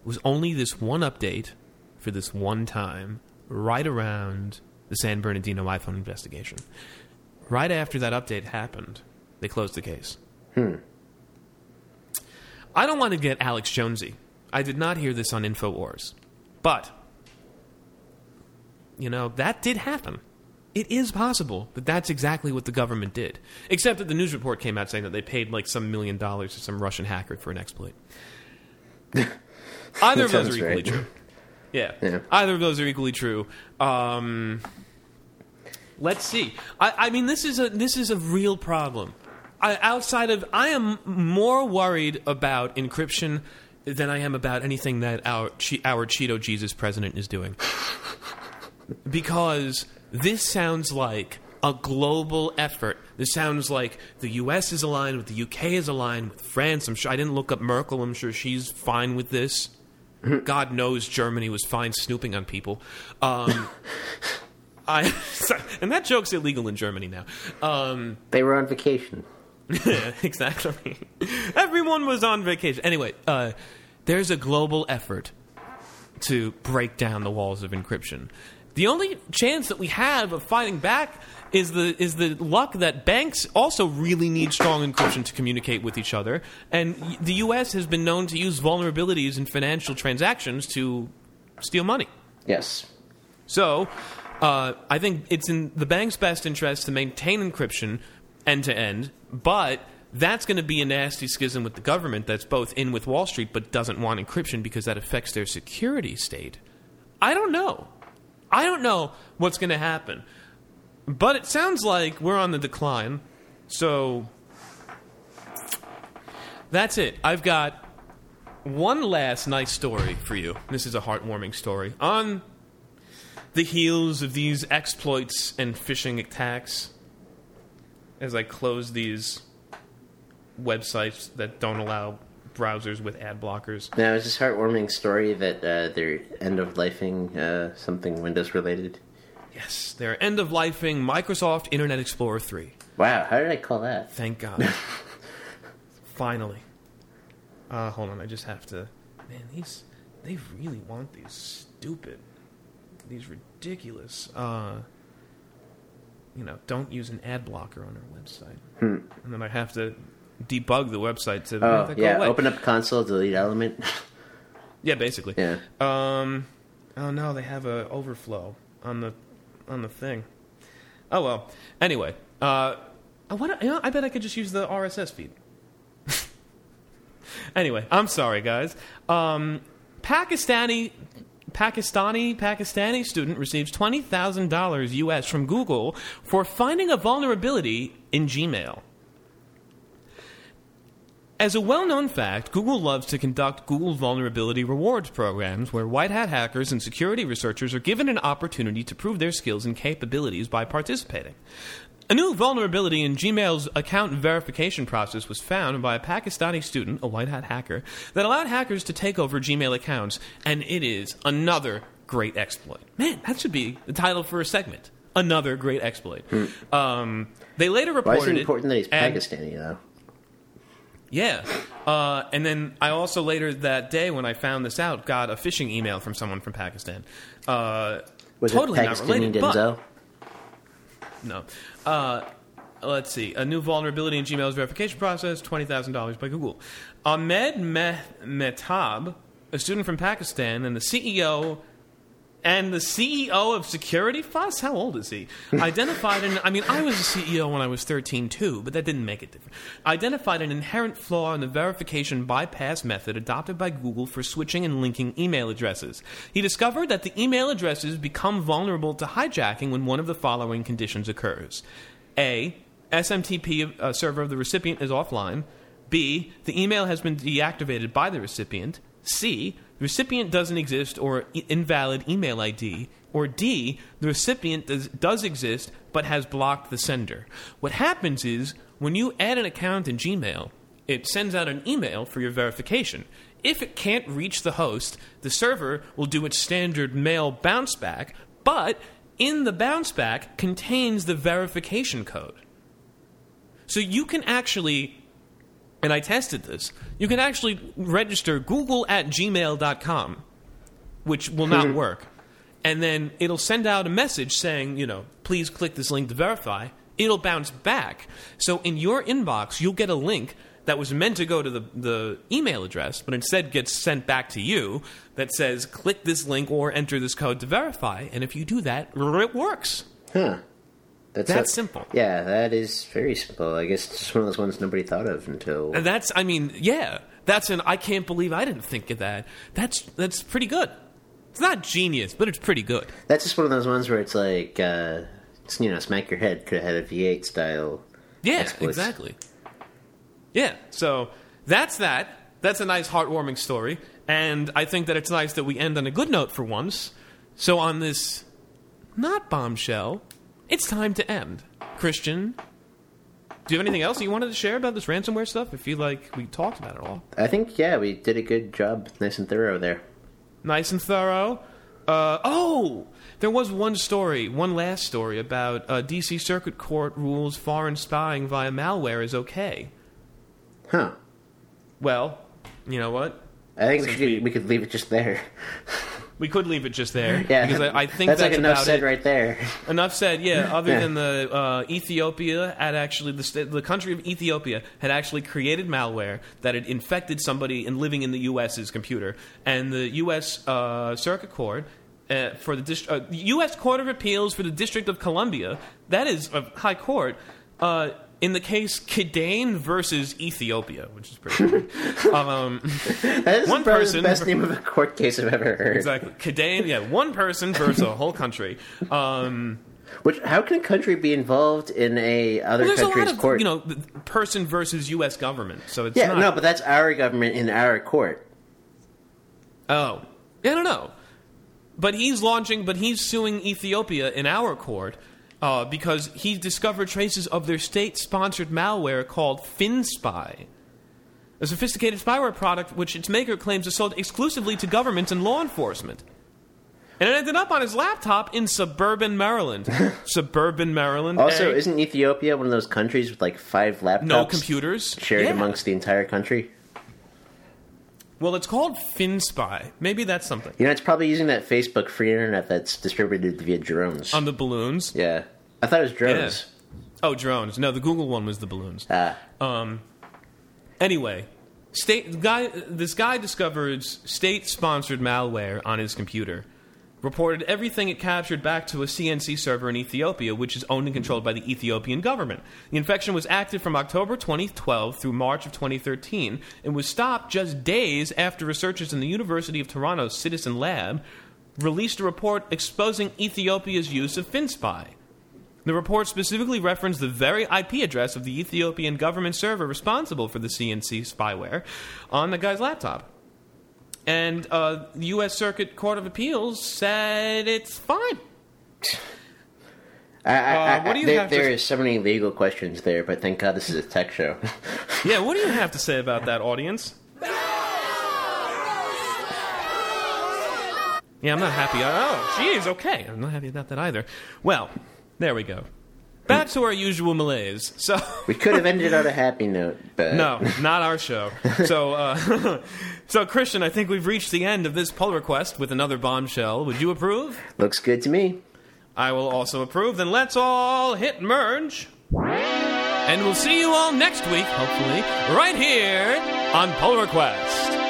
It was only this one update for this one time, right around the San Bernardino iPhone investigation. Right after that update happened, they closed the case. Hmm. I don't want to get Alex Jonesy. I did not hear this on InfoWars. But, you know, that did happen. It is possible that that's exactly what the government did. Except that the news report came out saying that they paid like some million dollars to some Russian hacker for an exploit. Either of those are equally right. true. Yeah. Yeah. Either of those are equally true. Um, let's see. I, I mean, this is a this is a real problem. I, outside of, I am more worried about encryption than I am about anything that our our Cheeto Jesus president is doing, because this sounds like a global effort. This sounds like the U.S. is aligned with the UK is aligned with France. I'm sure I didn't look up Merkel. I'm sure she's fine with this. God knows Germany was fine snooping on people. Um, I and that joke's illegal in Germany now. Um, They were on vacation. exactly. Everyone was on vacation. Anyway, uh, there's a global effort to break down the walls of encryption. The only chance that we have of fighting back is the is the luck that banks also really need strong encryption to communicate with each other, and the U.S. has been known to use vulnerabilities in financial transactions to steal money. Yes. So, uh, I think it's in the bank's best interest to maintain encryption end to end, but that's going to be a nasty schism with the government that's both in with Wall Street but doesn't want encryption because that affects their security state. I don't know. I don't know what's going to happen. But it sounds like we're on the decline. So that's it. I've got one last nice story for you. This is a heartwarming story. On the heels of these exploits and phishing attacks, as I close these websites that don't allow browsers with ad blockers. Now, is this heartwarming story that uh, they're end of lifing uh, something Windows related? Yes, they're end of lifing Microsoft Internet Explorer 3. Wow, how did I call that? Thank God. Finally. Uh, hold on, I just have to. Man, these. They really want these stupid. These ridiculous. Uh, you know, don't use an ad blocker on our website. And then I have to debug the website to make Oh, that go yeah. away. Open up console, delete element. Yeah, basically. yeah. Um. Oh no, they have a overflow on the on the thing. Oh well. Anyway, uh, I what? You know, I bet I could just use the RSS feed. anyway, I'm sorry, guys. Um, Pakistani. Pakistani Pakistani student receives twenty thousand dollars U.S. from Google for finding a vulnerability in Gmail. As a well known fact, Google loves to conduct Google Vulnerability Rewards programs where white hat hackers and security researchers are given an opportunity to prove their skills and capabilities by participating. A new vulnerability in Gmail's account verification process was found by a Pakistani student, a white hat hacker, that allowed hackers to take over Gmail accounts, and it is another great exploit. Man, that should be the title for a segment. Another great exploit. Um, they later reported. Why is it important that he's Pakistani, though? Yeah. Uh, and then I also later that day when I found this out got a phishing email from someone from Pakistan. Uh, Was totally it not related, but- Denzel? no. Uh, let's see. A new vulnerability in Gmail's verification process, $20,000 by Google. Ahmed Meh- Mehtab, a student from Pakistan and the CEO And the CEO of Security Fuse, how old is he? Identified an, I mean, I was a CEO when I was 13 too, but that didn't make it different. Identified an inherent flaw in the verification bypass method adopted by Google for switching and linking email addresses. He discovered that the email addresses become vulnerable to hijacking when one of the following conditions occurs. A. SMTP uh, server of the recipient is offline. B. The email has been deactivated by the recipient. C. Recipient doesn't exist or invalid email ID. Or D. The recipient does, does exist but has blocked the sender. What happens is when you add an account in Gmail, it sends out an email for your verification. If it can't reach the host, the server will do its standard mail bounce back, but in the bounce back contains the verification code. So you can actually, and I tested this, you can actually register google at gmail.com, which will not work. And then it'll send out a message saying, you know, please click this link to verify. It'll bounce back. So in your inbox, you'll get a link that was meant to go to the, the email address, but instead gets sent back to you that says, click this link or enter this code to verify. And if you do that, it works. Huh. That's That's a- simple. Yeah, that is very simple. I guess it's just one of those ones nobody thought of until. And that's, I mean, yeah, that's an. I can't believe I didn't think of that. That's that's pretty good. It's not genius, but it's pretty good. That's just one of those ones where it's like, uh, it's, you know, smack your head. Could have had a V8 style. Yeah, Exploits. exactly. Yeah, so that's that. That's a nice, heartwarming story, and I think that it's nice that we end on a good note for once. So on this, not bombshell, it's time to end. Christian, do you have anything else you wanted to share about this ransomware stuff? I feel like we talked about it all. I think, yeah, we did a good job. Nice and thorough there. nice and thorough. Uh, oh, there was one story, one last story about uh, DC Circuit Court rules foreign spying via malware is okay. Huh. Well, you know what? I think we we could leave it just there. We could leave it just there. Yeah, because I, I think that's, that's, like enough said it. right there. Enough said. Yeah. Other Yeah. than the uh, Ethiopia had actually the sta- the country of Ethiopia had actually created malware that had infected somebody and living in the U.S.'s computer, and the U.S. Uh, Circuit Court. Uh, for the dist- uh, U.S. Court of Appeals for the District of Columbia, that is a high court, uh, in the case Kidane versus Ethiopia, which is pretty weird. um, That is One probably person- the best name of a court case I've ever heard. exactly. Kidane, yeah, one person versus a whole country. Um, Which how can a country be involved in a other a country's lot of court? you know person versus U.S. government, so it's yeah, not. no, but that's our government in our court. oh, I don't know. But he's launching, but he's suing Ethiopia in our court uh, because he discovered traces of their state-sponsored malware called FinSpy, a sophisticated spyware product which its maker claims is sold exclusively to governments and law enforcement. And it ended up on his laptop in suburban Maryland. suburban Maryland. Also, eh? isn't Ethiopia one of those countries with like five laptops no computers shared Yeah. amongst the entire country? Well, it's called FinSpy. Maybe that's something. You know, it's probably using that Facebook free internet that's distributed via drones. On the balloons. yeah, I thought it was drones. Oh, drones. No, the Google one was the balloons. Ah, Um. Anyway, state guy. This guy discovered state-sponsored malware on his computer. Reported everything it captured back to a CNC server in Ethiopia, which is owned and controlled by the Ethiopian government. The infection was active from October 2012 through March of 2013 and was stopped just days after researchers in the University of Toronto's Citizen Lab released a report exposing Ethiopia's use of FinSpy. The report specifically referenced the very IP address of the Ethiopian government server responsible for the CNC spyware on the guy's laptop. And uh, the U.S. Circuit Court of Appeals said it's fine. I, I, I, Uh, what do you there, have to- there is so many legal questions there, but thank God this is a tech show. Yeah, what do you have to say about that, audience? Yeah, I'm not happy. Oh, geez, okay. I'm not happy about that either. Well, there we go. Back to our usual malaise. So. we could have ended on a happy note, but No, not our show. So, uh, so Christian, I think we've reached the end of this pull request with another bombshell. Would you approve? looks good to me. I will also approve. Then let's all hit merge. And we'll see you all next week, hopefully, right here on Pull Request.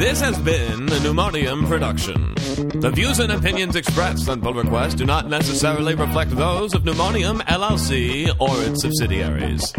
This has been a Pneumonium production. The views and opinions expressed on Pull Request do not necessarily reflect those of Pneumonium LLC or its subsidiaries.